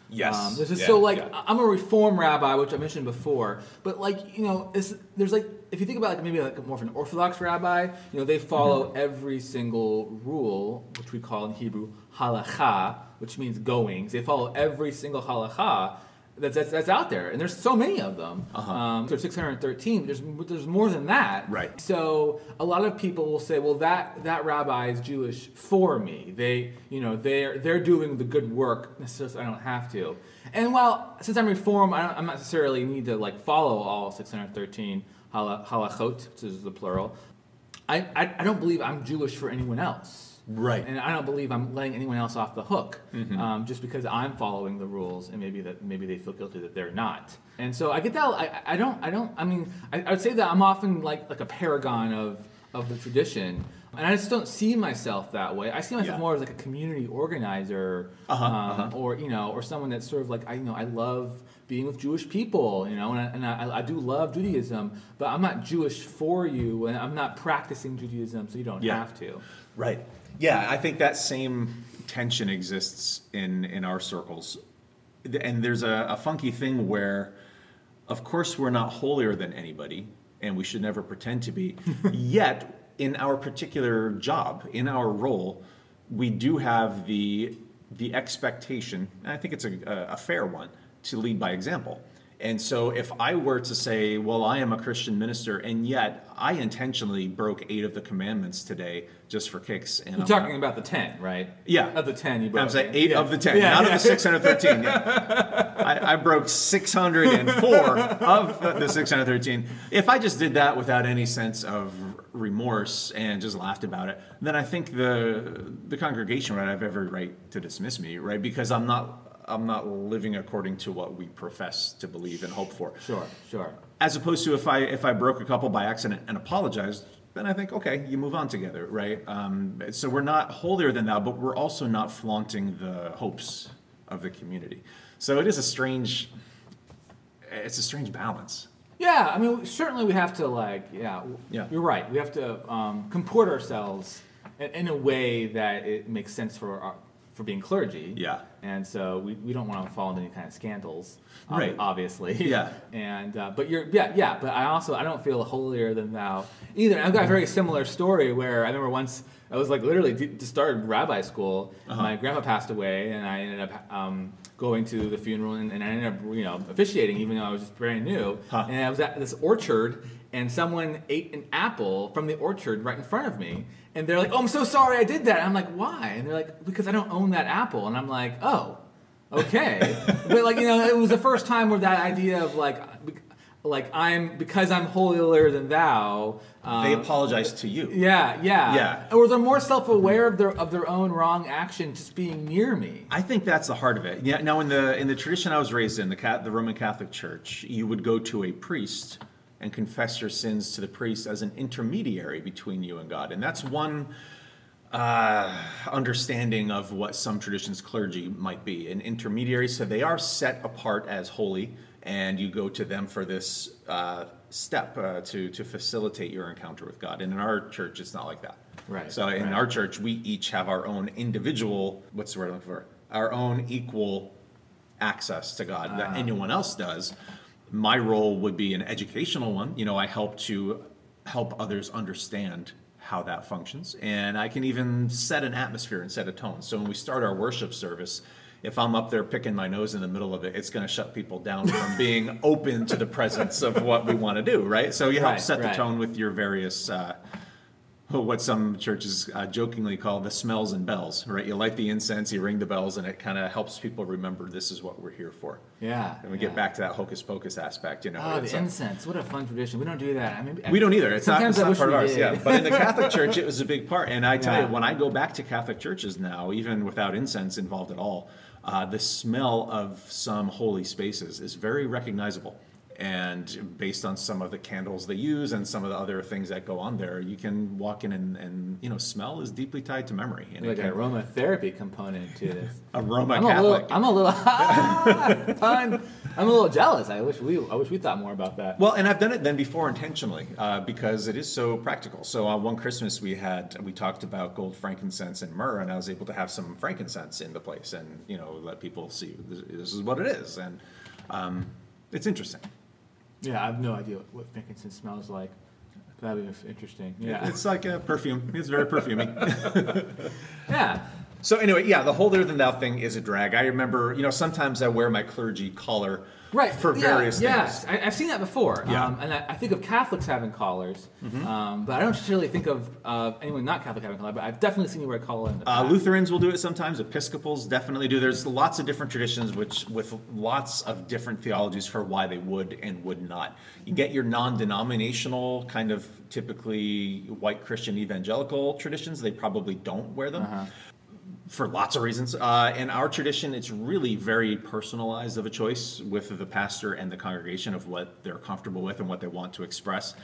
Yes. Um, there's just Yeah, so like yeah. I'm a reform rabbi, which I mentioned before, but like you know, it's, there's like if you think about like maybe like more of an Orthodox rabbi, you know, they follow Mm-hmm. every single rule, which we call in Hebrew halacha, which means goings. They follow every single halacha. That's, that's, that's out there, and there's so many of them. Uh-huh. Um, there's 613. There's there's more than that. Right. So a lot of people will say, well, that that rabbi is Jewish for me. They, you know, they're they're doing the good work, necessarily, I don't have to. And while since I'm reform, I don't I'm not necessarily need to like follow all 613 hala- halachot, which is the plural. I, I I don't believe I'm Jewish for anyone else. Right. And I don't believe I'm letting anyone else off the hook um, just because I'm following the rules and maybe that maybe they feel guilty that they're not. And so I get that. I, I don't. I don't. I mean, I, I would say that I'm often like like a paragon of of the tradition, and I just don't see myself that way. I see myself Yeah. more as like a community organizer, Uh-huh, um, uh-huh. or you know, or someone that's sort of like I you know I love being with Jewish people, you know, and I, and I, I do love Judaism, but I'm not Jewish for you, and I'm not practicing Judaism, so you don't Yeah. have to. Right. Yeah, I think that same tension exists in in our circles, and there's a, a funky thing where, of course, we're not holier than anybody, and we should never pretend to be. Yet, in our particular job, in our role, we do have the the expectation, and I think it's a, a, a fair one, to lead by example. And so, if I were to say, "Well, I am a Christian minister," and yet I intentionally broke eight of the commandments today just for kicks, and You're I'm talking not- about the ten, right? Yeah. of the ten you broke. I'm saying eight Yeah. of the ten, Yeah, not yeah. of the 613. Yeah. I, I broke 604 of the 613. If I just did that without any sense of remorse and just laughed about it, then I think the the congregation would have every right to dismiss me, right? Because I'm not I'm not living according to what we profess to believe and hope for. Sure, sure. As opposed to if I if I broke a couple by accident and apologized, then I think okay, you move on together, right? Um, so we're not holier than thou, but we're also not flaunting the hopes of the community. So it is a strange. It's a strange balance. Yeah, I mean, certainly we have to like, yeah, Yeah. You're right. We have to um, comport ourselves in, in a way that it makes sense for our, for being clergy. Yeah. And so we, we don't want to fall into any kind of scandals, ob- Right. obviously. Yeah. And uh, but you're yeah yeah. But I also I don't feel holier than thou either. I've got a very similar story where I remember once I was like literally to to start rabbi school. Uh-huh. My grandpa passed away, and I ended up um, going to the funeral, and, and I ended up you know officiating, even though I was just brand new. Huh. And I was at this orchard, and someone ate an apple from the orchard right in front of me. And they're like, "Oh, I'm so sorry, I did that." And I'm like, "Why?" And they're like, "Because I don't own that apple." And I'm like, "Oh, okay." but like you know, it was the first time where that idea of like, like I'm because I'm holier than thou. Um, They apologize to you. yeah, yeah, Yeah. Or they're more self-aware of their of their own wrong action just being near me. I think that's the heart of it. Yeah. Now, in the in the tradition I was raised in, the Cat, the Roman Catholic Church, you would go to a priest and confess your sins to the priest as an intermediary between you and God, and that's one uh, understanding of what some traditions clergy might be. An intermediary, so they are set apart as holy, and you go to them for this uh, step uh, to to facilitate your encounter with God. And in our church, it's not like that. Right, So in right. our church, we each have our own individual. What's the word I'm looking for? Our own equal access to God that anyone else does. My role would be an educational one. You know, I help to help others understand how that functions, and I can even set an atmosphere and set a tone. So when we start our worship service. If I'm up there picking my nose in the middle of it, it's going to shut people down from being open to the presence of what we want to do, right? So you help Right, set the right. tone with your various uh, what some churches uh, jokingly call the smells and bells, right? You light the incense, you ring the bells, and it kind of helps people remember this is what we're here for. Yeah. And we yeah. get back to that hocus pocus aspect, you know. Oh, the a- incense! What a fun tradition. We don't do that. I mean, we don't either. It's not, it's not part of ours. did. Yeah, but in the Catholic Church, it was a big part. And I tell Yeah. you, when I go back to Catholic churches now, even without incense involved at all, uh, the smell of some holy spaces is very recognizable. And based on some of the candles they use and some of the other things that go on there, you can walk in and, and you know, smell is deeply tied to memory. And like an aromatherapy component to this. aroma I'm a Catholic. little. I'm a little. I'm, I'm a little jealous. I wish we. I wish we thought more about that. Well, and I've done it then before intentionally uh, because it is so practical. So on one Christmas we had we talked about gold, frankincense, and myrrh, and I was able to have some frankincense in the place, and you know let people see this, this is what it is, and um, it's interesting. Yeah, I have no idea what, what frankincense smells like. That'd be interesting. Yeah. It's like a perfume. It's very perfumey. yeah. so anyway, yeah, the holier than thou thing is a drag. I remember, you know, sometimes I wear my clergy collar Right. for yeah, various Yes, things. I, I've seen that before. Yeah. Um, and I, I think of Catholics having collars, um, but I don't necessarily think of uh, anyone not Catholic having a collar. But I've definitely seen you wear a collar in the Uh. Lutherans will do it sometimes. Episcopals definitely do. There's lots of different traditions, which with lots of different theologies for why they would and would not. You get your non-denominational kind of typically white Christian evangelical traditions. They probably don't wear them. For lots of reasons. Uh, in our tradition, it's really very personalized of a choice with the pastor and the congregation of what they're comfortable with and what they want to express.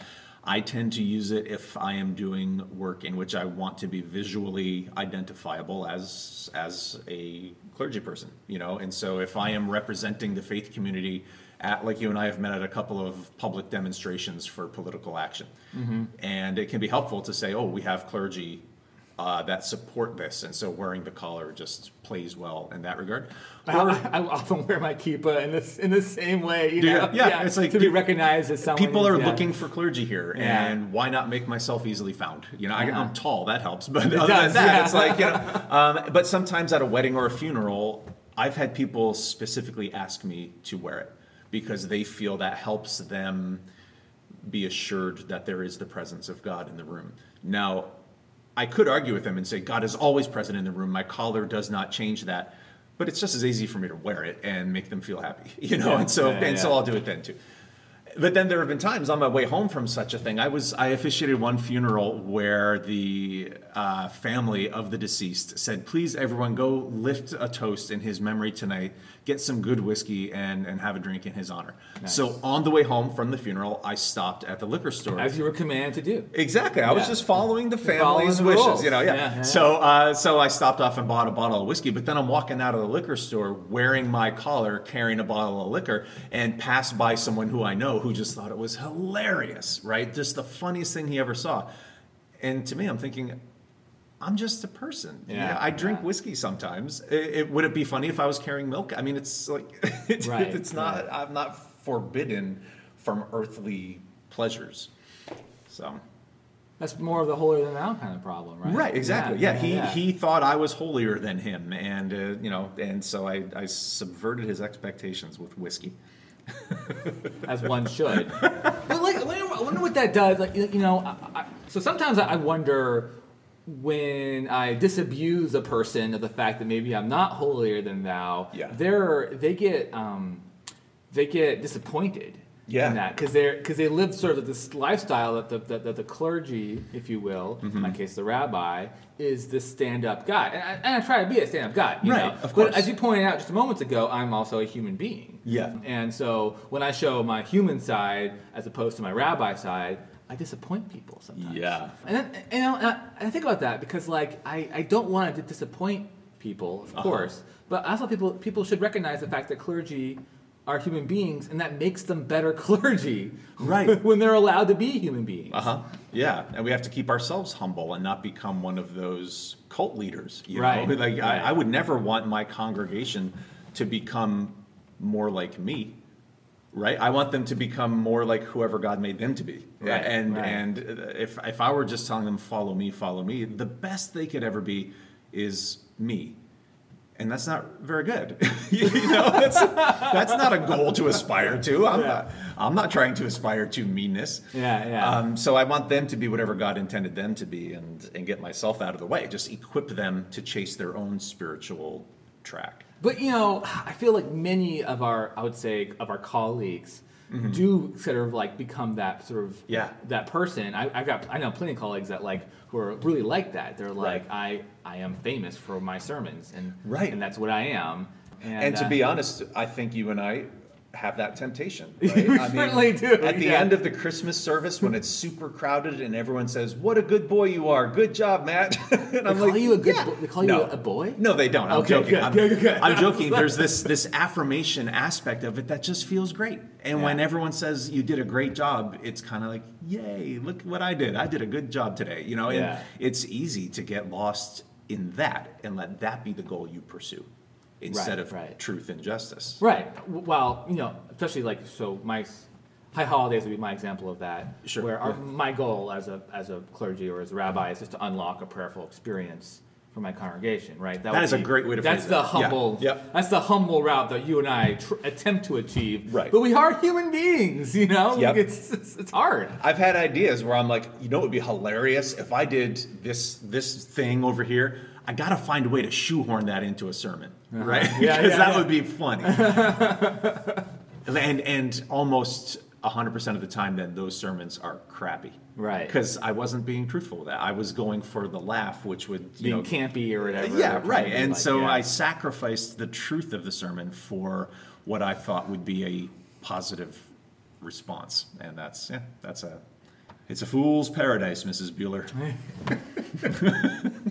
I tend to use it if I am doing work in which I want to be visually identifiable as as a clergy person, you know. And so if I am representing the faith community at like you and I have met at a couple of public demonstrations for political action, and it can be helpful to say, oh, we have clergy uh, that support this, and so wearing the collar just plays well in that regard. I, I, I often wear my kippah in this in the same way. You Do you? know? Yeah, it's like to be recognized as someone. People are yeah. looking for clergy here, Yeah. and why not make myself easily found? You know, I. I'm tall, that helps, but other does, than that, yeah. it's like you know. Um, but sometimes at a wedding or a funeral, I've had people specifically ask me to wear it because they feel that helps them be assured that there is the presence of God in the room. Now, I could argue with them and say, God is always present in the room. My collar does not change that. But it's just as easy for me to wear it and make them feel happy, you know? Yeah, and so, yeah, and so. I'll do it then too. But then there have been times on my way home from such a thing. I was I officiated one funeral where the uh, family of the deceased said, "Please, everyone, go lift a toast in his memory tonight. Get some good whiskey and and have a drink in his honor." So on the way home from the funeral, I stopped at the liquor store. As you were commanded to do. Exactly. I was just following the following family's the wishes, you know. Yeah. Yeah, yeah. So, uh, so I stopped off and bought a bottle of whiskey. But then I'm walking out of the liquor store wearing my collar, carrying a bottle of liquor, and passed by someone who I know who just thought it was hilarious, right? Just the funniest thing he ever saw. And to me, I'm thinking. I'm just a person. You Yeah, know, I drink yeah. whiskey sometimes. It, it- would it be funny if I was carrying milk? I mean, it's like it's, Right, it's not. I'm not forbidden from earthly pleasures. So That's more of the holier than thou kind of problem, right? Right, exactly. Yeah, he yeah. he thought I was holier than him, and uh, you know, and so I, I subverted his expectations with whiskey. as one should. but like, I wonder, what that does. Like, you know, I, I, so sometimes I wonder when I disabuse a person of the fact that maybe I'm not holier than thou. Yeah. they're they get um, they get disappointed. Yeah. In that, because they're because they live sort of this lifestyle that the that, that the clergy, if you will, Mm-hmm. in my case the rabbi, is this stand-up guy, and I, and I try to be a stand-up guy, you Right, know? of But as you pointed out just a moment ago, I'm also a human being. Yeah. And so when I show my human side as opposed to my rabbi side, I disappoint people sometimes. Yeah. And then, you know, and I, and I think about that because like I, I don't want to disappoint people, of Uh-huh. course, but I also people people should recognize the fact that clergy are human beings and that makes them better clergy. Right. when they're allowed to be human beings. Uh huh. Yeah, and we have to keep ourselves humble and not become one of those cult leaders. You Right, Know? Like right. I, I would never want my congregation to become more like me. Right. I want them to become more like whoever God made them to be. Right, And right. and if if I were just telling them follow me, follow me, the best they could ever be is me. And that's not very good. you know, that's, that's not a goal to aspire to. I'm, Yeah. not, I'm not trying to aspire to meanness. Yeah, yeah. Um, so I want them to be whatever God intended them to be and, and get myself out of the way. Just equip them to chase their own spiritual track. But you know, I feel like many of our, I would say, of our colleagues do sort of like become that sort of Mm-hmm. Yeah. that person. I, I got I know plenty of colleagues that like who are really like that. They're like, I I am famous for my sermons, and Right. and that's what I am. And, And to uh, be honest, I think you and I have that temptation. Right? We I certainly do, At the yeah. end of the Christmas service, when it's super crowded and everyone says, "What a good boy you are! Good job, Matt." and they I'm call like, you a good "Yeah." bo- they call you a boy. No, they don't. I'm Okay, joking. good, I'm, good, good. I'm joking. There's this this affirmation aspect of it that just feels great. And when everyone says you did a great job, it's kind of like, "Yay! Look what I did. I did a good job today." You know, and it's easy to get lost in that and let that be the goal you pursue instead Right, of right. truth and justice. Right. Well, you know, especially like so my high holidays would be my example of that. Sure, Where our, yeah. my goal as a as a clergy or as a rabbi is just to unlock a prayerful experience for my congregation. Right. That would is a great way to That's the it. Yeah, humble. yep. That's the humble route that you and I tr- attempt to achieve. Right. But we are human beings. You know. Yep. It's, it's it's hard. I've had ideas where I'm like, you know, it would be hilarious if I did this this thing over here. I got to find a way to shoehorn that into a sermon? Uh-huh. Yeah, because yeah, that yeah. would be funny. and and almost 100% of the time, then those sermons are crappy, Right. Because I wasn't being truthful with that. I was going for the laugh, which would you Being know, campy or whatever. yeah, right. And like- so yeah. I sacrificed the truth of the sermon for what I thought would be a positive response, and that's yeah, that's a it's a fool's paradise, Mrs. Bueller.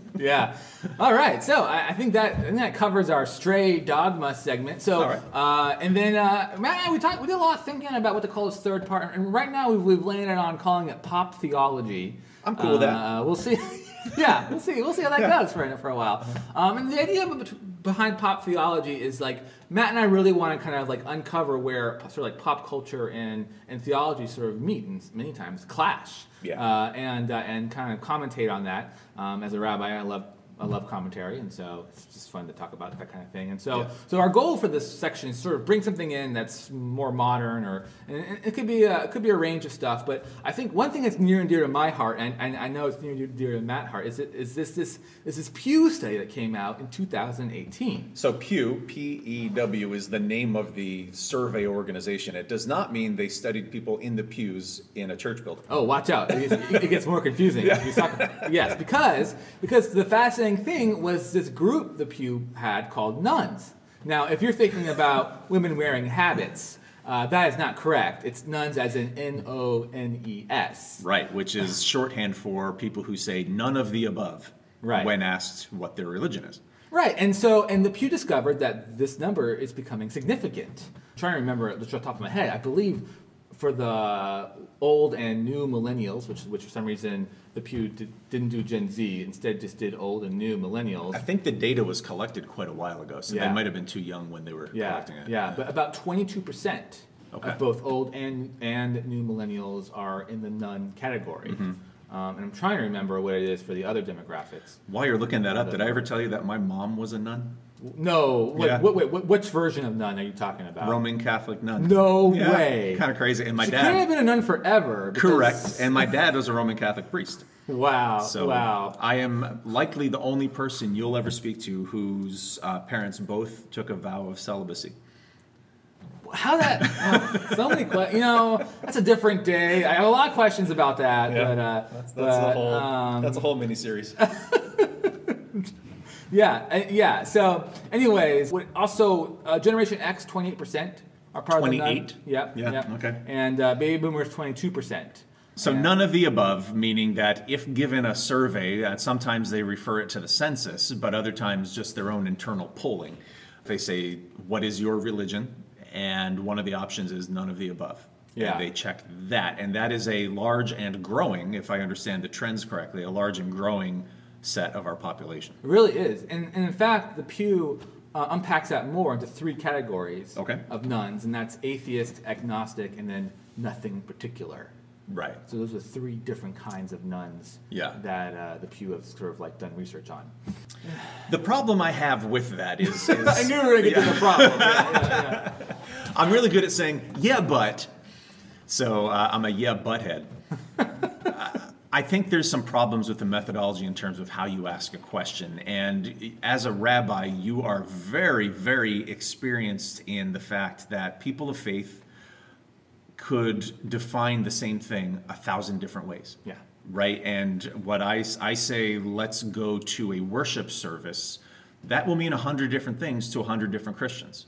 Yeah. All right. So I, I think that I think that covers our stray dogma segment. So All right. uh, and then uh, Matt and I, we talked we did a lot of thinking about what to call this third part, and right now we've, we've landed on calling it pop theology. I'm cool with that. Uh, we'll see. yeah, we'll see. We'll see how that goes for for a while. Um, and the idea bet- behind pop theology is like Matt and I really want to kind of like uncover where sort of like pop culture and and theology sort of meet and many times clash. Yeah. Uh, and uh, and kind of commentate on that. Um, as a rabbi, I love I love commentary, and so it's just fun to talk about that kind of thing. And so, Yeah. so our goal for this section is sort of bring something in that's more modern, or and it could be a, it could be a range of stuff. But I think one thing that's near and dear to my heart, and, and I know it's near and dear to Matt's heart, is it is this this is this Pew study that came out in 2018. So Pew, P E W, is the name of the survey organization. It does not mean they studied people in the pews in a church building. Oh, watch out! It gets, it gets more confusing. as we talk about- yes, because because the fascinating thing was this group the Pew had called nones. Now, if you're thinking about women wearing habits, uh, that is not correct. It's nones as in N O N E S. Right, which is shorthand for people who say none of the above Right. when asked what their religion is. Right, and so and the Pew discovered that this number is becoming significant. I'm trying to remember just off the top of my head, I believe for the old and new millennials, which which for some reason the Pew did, didn't do Gen Z, instead just did old and new millennials. I think the data was collected quite a while ago, so Yeah. they might have been too young when they were Yeah, collecting it. yeah, but about twenty-two percent Okay. of both old and and new millennials are in the nun category. Mm-hmm. Um, and I'm trying to remember what it is for the other demographics. While you're looking that up, did I ever tell you that my mom was a nun? No, wait, Yeah. wait, wait, what, which version of nun are you talking about? Roman Catholic nun. No way. Kind of crazy. And my she dad. couldn't have been a nun forever. because- Correct. And my dad was a Roman Catholic priest. wow, So wow. I am likely the only person you'll ever speak to whose uh, parents both took a vow of celibacy. How that? oh, so many questions. You know, that's a different day. I have a lot of questions about that. But, uh, but, um, that's a whole miniseries. Yeah, uh, yeah. So, anyways, what- also uh, Generation X, twenty eight percent are part of the nun. 28? Yep. Yeah, yep. okay. And uh, baby boomers, twenty two percent. So none of the above, meaning that if given a survey, uh, sometimes they refer it to the census, but other times just their own internal polling. They say, "What is your religion?" and one of the options is none of the above. Yeah. And they check that, and that is a large and growing, if I understand the trends correctly, a large and growing set of our population. It really is. And, and in fact, the Pew uh, unpacks that more into three categories Okay. of nones, and that's atheist, agnostic, and then nothing particular. Right. So those are three different kinds of nones Yeah. that uh, the Pew have sort of like done research on. The problem I have with that is, is I knew we were going to get to the problem. Yeah, yeah, yeah. I'm really good at saying, yeah, but. So uh, I'm a yeah, but head. I think there's some problems with the methodology in terms of how you ask a question. And as a rabbi, you are very, very experienced in the fact that people of faith could define the same thing a thousand different ways Yeah. right? And what I, I say, let's go to a worship service, that will mean a hundred different things to a hundred different Christians.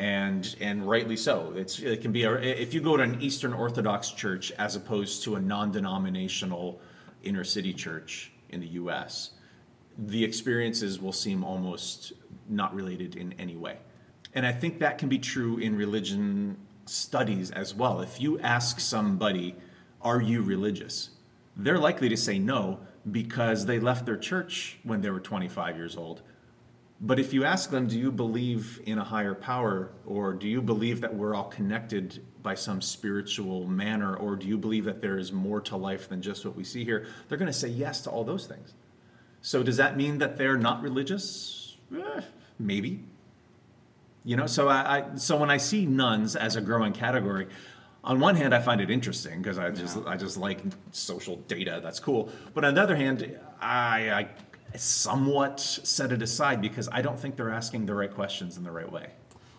And, and rightly so. It's, it can be, a, if you go to an Eastern Orthodox church as opposed to a non-denominational inner city church in the U.S., the experiences will seem almost not related in any way. And I think that can be true in religion studies as well. If you ask somebody, Are you religious? they're likely to say no because they left their church when they were 25 years old. But if you ask them, Do you believe in a higher power? Or do you believe that we're all connected by some spiritual manner? Or do you believe that there is more to life than just what we see here? They're going to say yes to all those things. So does that mean that they're not religious? Eh, maybe. You know, so I, I so when I see nones as a growing category, on one hand I find it interesting because I just I just like social data. That's cool. But on the other hand, I, I somewhat set it aside because I don't think they're asking the right questions in the right way.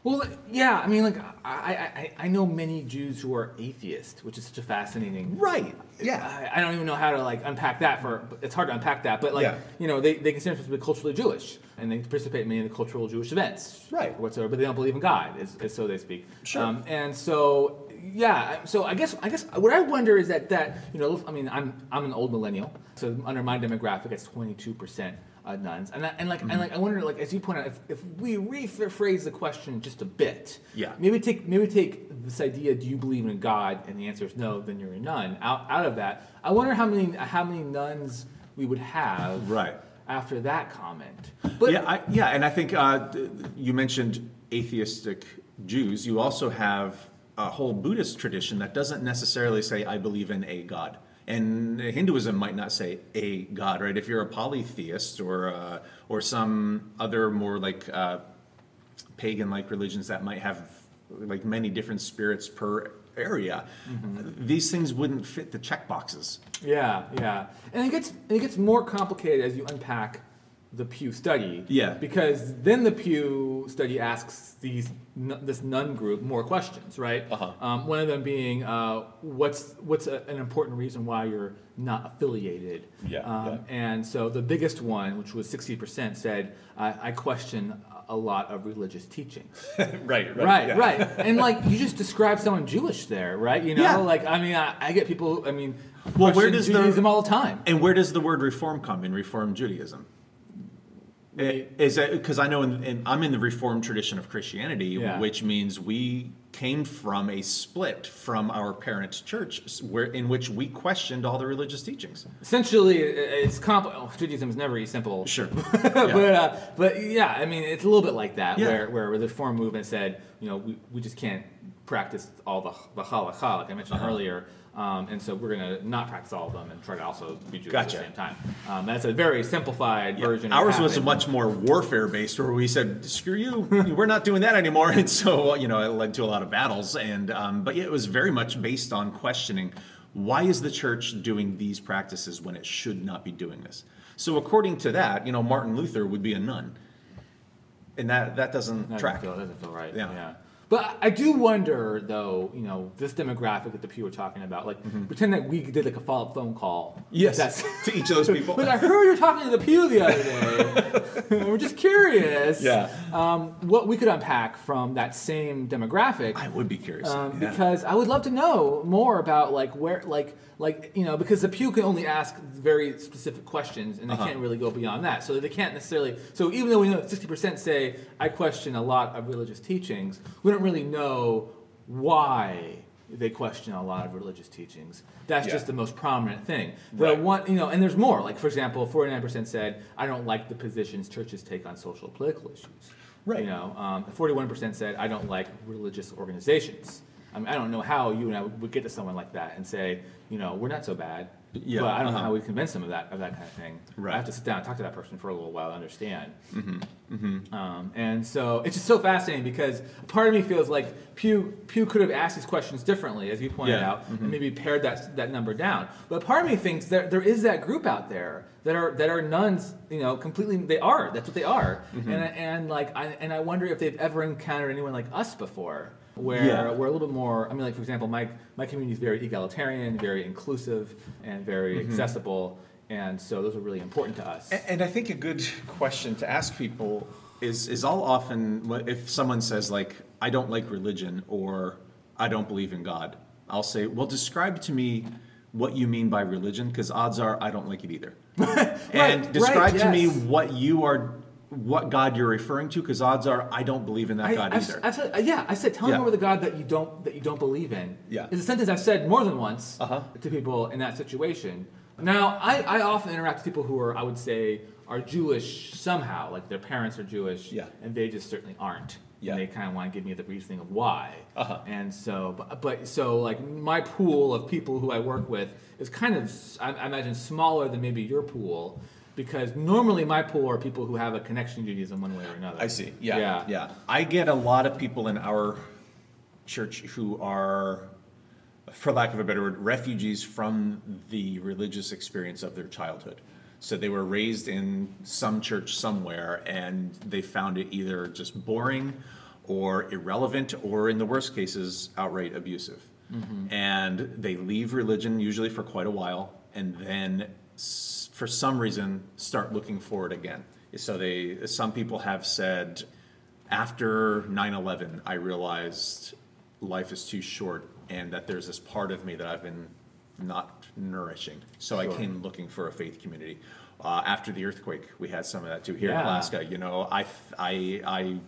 Well, yeah, I mean, like, I, I, I know many Jews who are atheists, which is such a fascinating. Right. I, I don't even know how to like unpack that for. It's hard to unpack that, but like, Yeah. you know, they, they consider themselves to be culturally Jewish, and they participate in many of the cultural Jewish events, Right. whatsoever. But they don't believe in God, is, is so they speak. Sure. Um, and so, yeah. So I guess I guess what I wonder is that that you know, I mean, I'm I'm an old millennial, so under my demographic, it's 22 percent uh, nones, and I, and like Mm-hmm. and like I wonder, like as you point out, if, if we rephrase the question just a bit, Yeah. maybe take maybe take this idea, do you believe in God? And the answer is no, then you're a nun. Out out of that, I wonder how many how many nones we would have Right. after that comment. But yeah, I, yeah, and I think uh, you mentioned atheistic Jews. You also have a whole Buddhist tradition that doesn't necessarily say I believe in a God, And Hinduism might not say a God, right? If you're a polytheist or uh, or some other more like uh, pagan-like religions that might have like many different spirits per area, these things wouldn't fit the check boxes. Yeah, yeah, and it gets it gets more complicated as you unpack the Pew study. Yeah. because then the Pew study asks these this nun group more questions, right? Uh-huh. Um, one of them being, uh, what's what's a, an important reason why you're not affiliated? Yeah, Um, yeah. And so the biggest one, which was sixty percent, said, I, I question a lot of religious teachings. right, Right, right. And like you just described someone Jewish there, right? You know, Yeah. like I mean, I, I get people. I mean, Well, where does the- all the time? And where does the word reform come in Reform Judaism? We- Is that because I know in, in, I'm in the Reformed tradition of Christianity, Yeah. which means we came from a split from our parent church, where in which we questioned all the religious teachings. Essentially, it's comp. Oh, Judaism is never simple. Sure, but uh, but yeah, I mean, it's a little bit like that, Yeah. where where the Reform movement said, you know, we, we just can't practice all the the halakha, like I mentioned Uh-huh. earlier. Um, and so we're going to not practice all of them and try to also be Jewish at the same time. Um, that's a very simplified version. of Ours was happened. much more warfare based, where we said, "Screw you, we're not doing that anymore," and so you know it led to a lot of battles. And um, but yeah, it was very much based on questioning why is the church doing these practices when it should not be doing this. So according to that, you know, Martin Luther would be a nun, and that that doesn't That track. Doesn't feel, doesn't feel right. Yeah. Yeah. But I do wonder, though, you know, this demographic that the Pew were talking about, like, pretend that we did like a follow-up phone call. Mm-hmm. Yes, That's, to each of those people. but I heard you were talking to the Pew the other day. we're just curious. Yeah. Um, what we could unpack from that same demographic. I would be curious Um, yeah. Because I would love to know more about like where like like you know because the pew can only ask very specific questions and they Uh-huh. can't really go beyond that so they can't necessarily so even though we know sixty percent say I question a lot of religious teachings we don't really know why they question a lot of religious teachings that's Yeah. just the most prominent thing the Right. one you know and there's more like for example 49% said I don't like the positions churches take on social political issues Right. you know, um, 41% said, I don't like religious organizations. I mean, I don't know how you and I would get to someone like that and say, you know, we're not so bad. Yeah, but I don't know uh-huh. how we convince them of that of that kind of thing. Right. I have to sit down and talk to that person for a little while to understand. Mm-hmm. Um, and so it's just so fascinating because part of me feels like Pew Pew could have asked these questions differently, as you pointed Yeah, out, mm-hmm. and maybe pared that that number down. But part of me thinks that there is that group out there that are that are nones, you know, completely. They are. That's what they are. Mm-hmm. And and like I and I wonder if they've ever encountered anyone like us before. Where Yeah. we're a little bit more. I mean, like for example, my my community is very egalitarian, very inclusive, and very Mm-hmm. accessible, and so those are really important to us. A- And I think a good question to ask people is is I'll often if someone says like I don't like religion or I don't believe in God, I'll say, well, describe to me what you mean by religion because odds are I don't like it either. and right, describe to me what you are, what God you're referring to because odds are I don't believe in that I, God I've, either. I've said, uh, yeah, I said, tell me Yeah. more about the God that you don't that you don't believe in. Yeah. it's a sentence I've said more than once Uh-huh. to people in that situation. Now, I, I often interact with people who are, I would say, are Jewish somehow, like their parents are Jewish, Yeah. and they just certainly aren't. Yeah. And they kind of want to give me the reasoning of why. Uh-huh. And so, but, but so like my pool of people who I work with is kind of, I, I imagine, smaller than maybe your pool. Because normally my pool are people who have a connection to Judaism one way or another. I see. Yeah, Yeah. yeah. I get a lot of people in our church who are, for lack of a better word, refugees from the religious experience of their childhood. So they were raised in some church somewhere and they found it either just boring or irrelevant or, in the worst cases, outright abusive. Mm-hmm. And they leave religion usually for quite a while and then for some reason start looking for it again. So they some people have said after 9/11 I realized life is too short and that there's this part of me that I've been not nourishing. So I came looking for a faith community. Uh, after the earthquake, we had some of that too here in Alaska. You know, I I I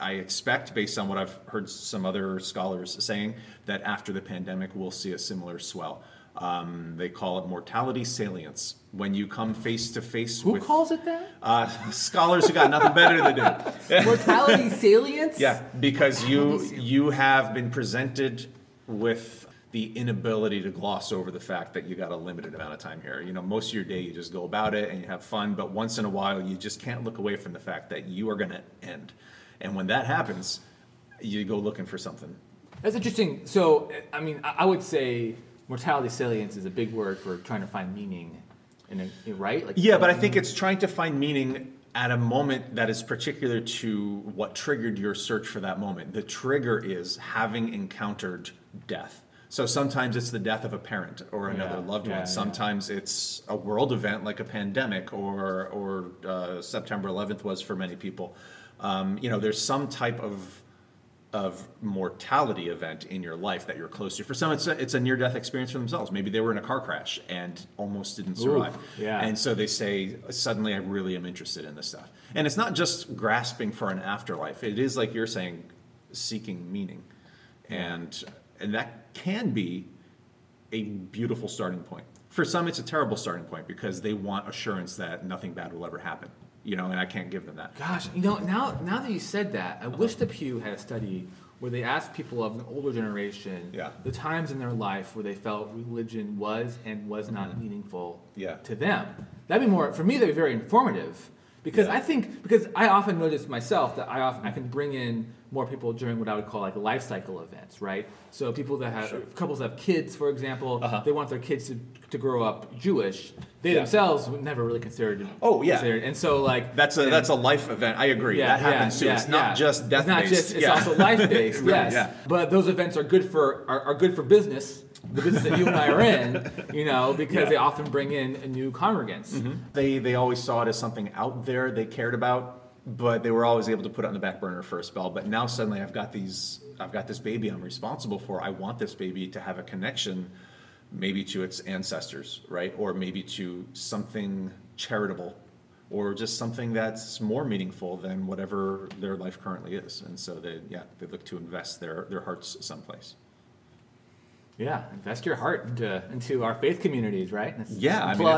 I expect, based on what I've heard some other scholars saying, that after the pandemic, we'll see a similar swell. Um, they call it mortality salience. When you come face to face with Who with calls it that? uh, scholars who got nothing better to do. Mortality salience? Yeah, because you you have been presented with the inability to gloss over the fact that you got a limited amount of time here. You know, most of your day you just go about it and you have fun, but once in a while you just can't look away from the fact that you are going to end. And when that happens, you go looking for something. That's interesting. So, I mean, I would say mortality salience is a big word for trying to find meaning, in a, right? Like, Yeah, but I think it's trying to find meaning at a moment that is particular to what triggered your search for that moment. The trigger is having encountered death. So sometimes it's the death of a parent or another Yeah, loved yeah, one. yeah. Sometimes it's a world event like a pandemic or or uh, September 11th was for many people. Um, you know, there's some type of of mortality event in your life that you're close to. For some, it's a, it's a near death experience for themselves. Maybe they were in a car crash and almost didn't survive. yeah. And so they say, suddenly I really am interested in this stuff. And it's not just grasping for an afterlife, it is like you're saying, seeking meaning. And, and that can be a beautiful starting point. For some, it's a terrible starting point because they want assurance that nothing bad will ever happen. You know, and I can't give them that. Gosh, you know, now now that you said that, I wish the Pew had a study where they asked people of an older generation Yeah. the times in their life where they felt religion was and was not meaningful Mm-hmm. Yeah. to them. That'd be more for me. That'd be very informative because Yeah. I think because I often notice myself that I often I can bring in more people during what I would call like life cycle events, right? So people that have Sure. couples that have kids, for example, Uh-huh. they want their kids to, to grow up Jewish. They Yeah. themselves would never really considered. Oh, yeah. considered- and so like That's a and- that's a life event. I agree. that happens too. it's not just death It's not based. just. It's Yeah. also life based. Yes. yeah. But those events are good for are, are good for business. The business that you and I are in, you know, because Yeah. Mm-hmm. they often bring in new congregants. They they always saw it as something out there they cared about, but they were always able to put it on the back burner for a spell. But now suddenly I've got these I've got this baby I'm responsible for. I want this baby to have a connection maybe to its ancestors, right? Or maybe to something charitable or just something that's more meaningful than whatever their life currently is. And so they yeah, they look to invest their their hearts someplace. Yeah, invest your heart into into our faith communities, right? That's Yeah, I mean,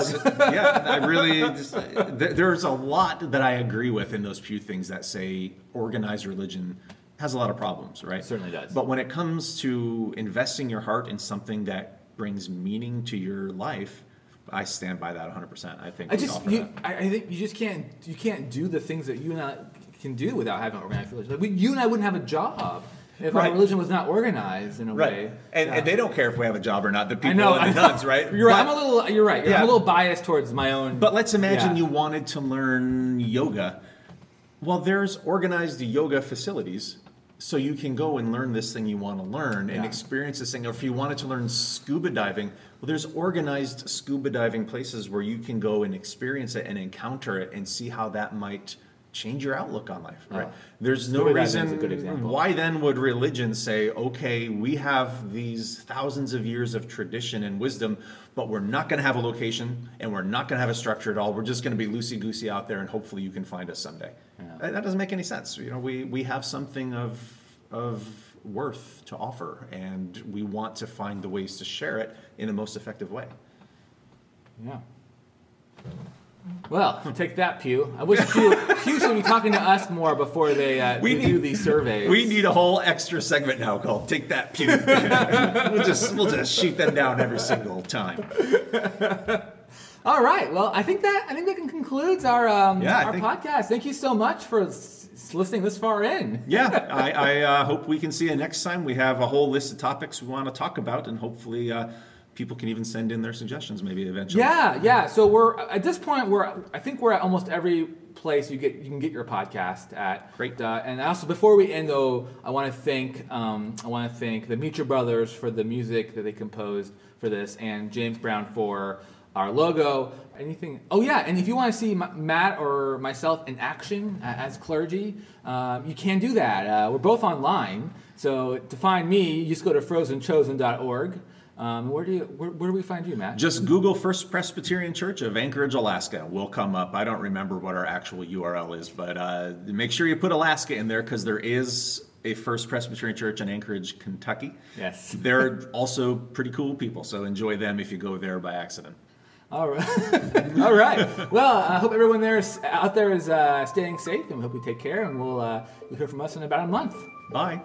yeah, I really. Just, there, there's a lot that I agree with in those few things that say organized religion has a lot of problems, right? Certainly does. But when it comes to investing your heart in something that brings meaning to your life, I stand by that 100. percent I think I just, you. I, I think you just can't, you can't do the things that you and I can do without having organized religion. Like we, you and I wouldn't have a job if Right. our religion was not organized in a Right, way. and, Yeah. and they don't care if we have a job or not. The people I know. and the nones, right? You're right. But- I'm a little. You're right. I'm a little biased towards my own. But let's imagine Yeah. you wanted to learn yoga. Well, there's organized yoga facilities, so you can go and learn this thing you want to learn and Yeah. experience this thing. Or if you wanted to learn scuba diving, well, there's organized scuba diving places where you can go and experience it and encounter it and see how that might change your outlook on life. Right? Oh. There's no Scuba diving a reason why then would religion say, okay, we have these thousands of years of tradition and wisdom, but we're not going to have a location and we're not going to have a structure at all. We're just going to be loosey goosey out there, and hopefully you can find us someday. Yeah. That, that doesn't make any sense. You know, we we have something of of worth to offer, and we want to find the ways to share it in the most effective way. Yeah. Well, take that, Pew. I wish Pew, Pew should be talking to us more before they, uh, We need- do these surveys. We need a whole extra segment now called "Take That Pew." we'll just we'll just shoot them down every single time. All right. Well, I think that I think that concludes our um, Yeah, our think- podcast. Thank you so much for listening this far in. yeah, I, I uh, hope we can see you next time. We have a whole list of topics we want to talk about, and hopefully, uh, people can even send in their suggestions. Maybe eventually. Yeah, yeah. So we're at this point. We're I think we're at almost every place you get you can get your podcast at. Great. Uh, and also before we end though, I want to thank um, I want to thank the Mutual Brothers for the music that they composed for this, and James Brown for our logo. Anything? Oh yeah, and if you want to see M- Matt or myself in action uh, as clergy, um, you can do that. Uh, we're both online, so to find me, you just go to frozenchosen.org. Um, where do you where, where do we find you, Matt? Just Google First Presbyterian Church of Anchorage, Alaska. Will come up. I don't remember what our actual URL is, but uh, make sure you put Alaska in there because there is a First Presbyterian Church in Anchorage, Kentucky. Yes. They're also pretty cool people, so enjoy them if you go there by accident. All right. All right. Well, I hope everyone there is, out there is uh, staying safe, and we hope you take care. And we'll uh, you'll hear from us in about a month. Bye.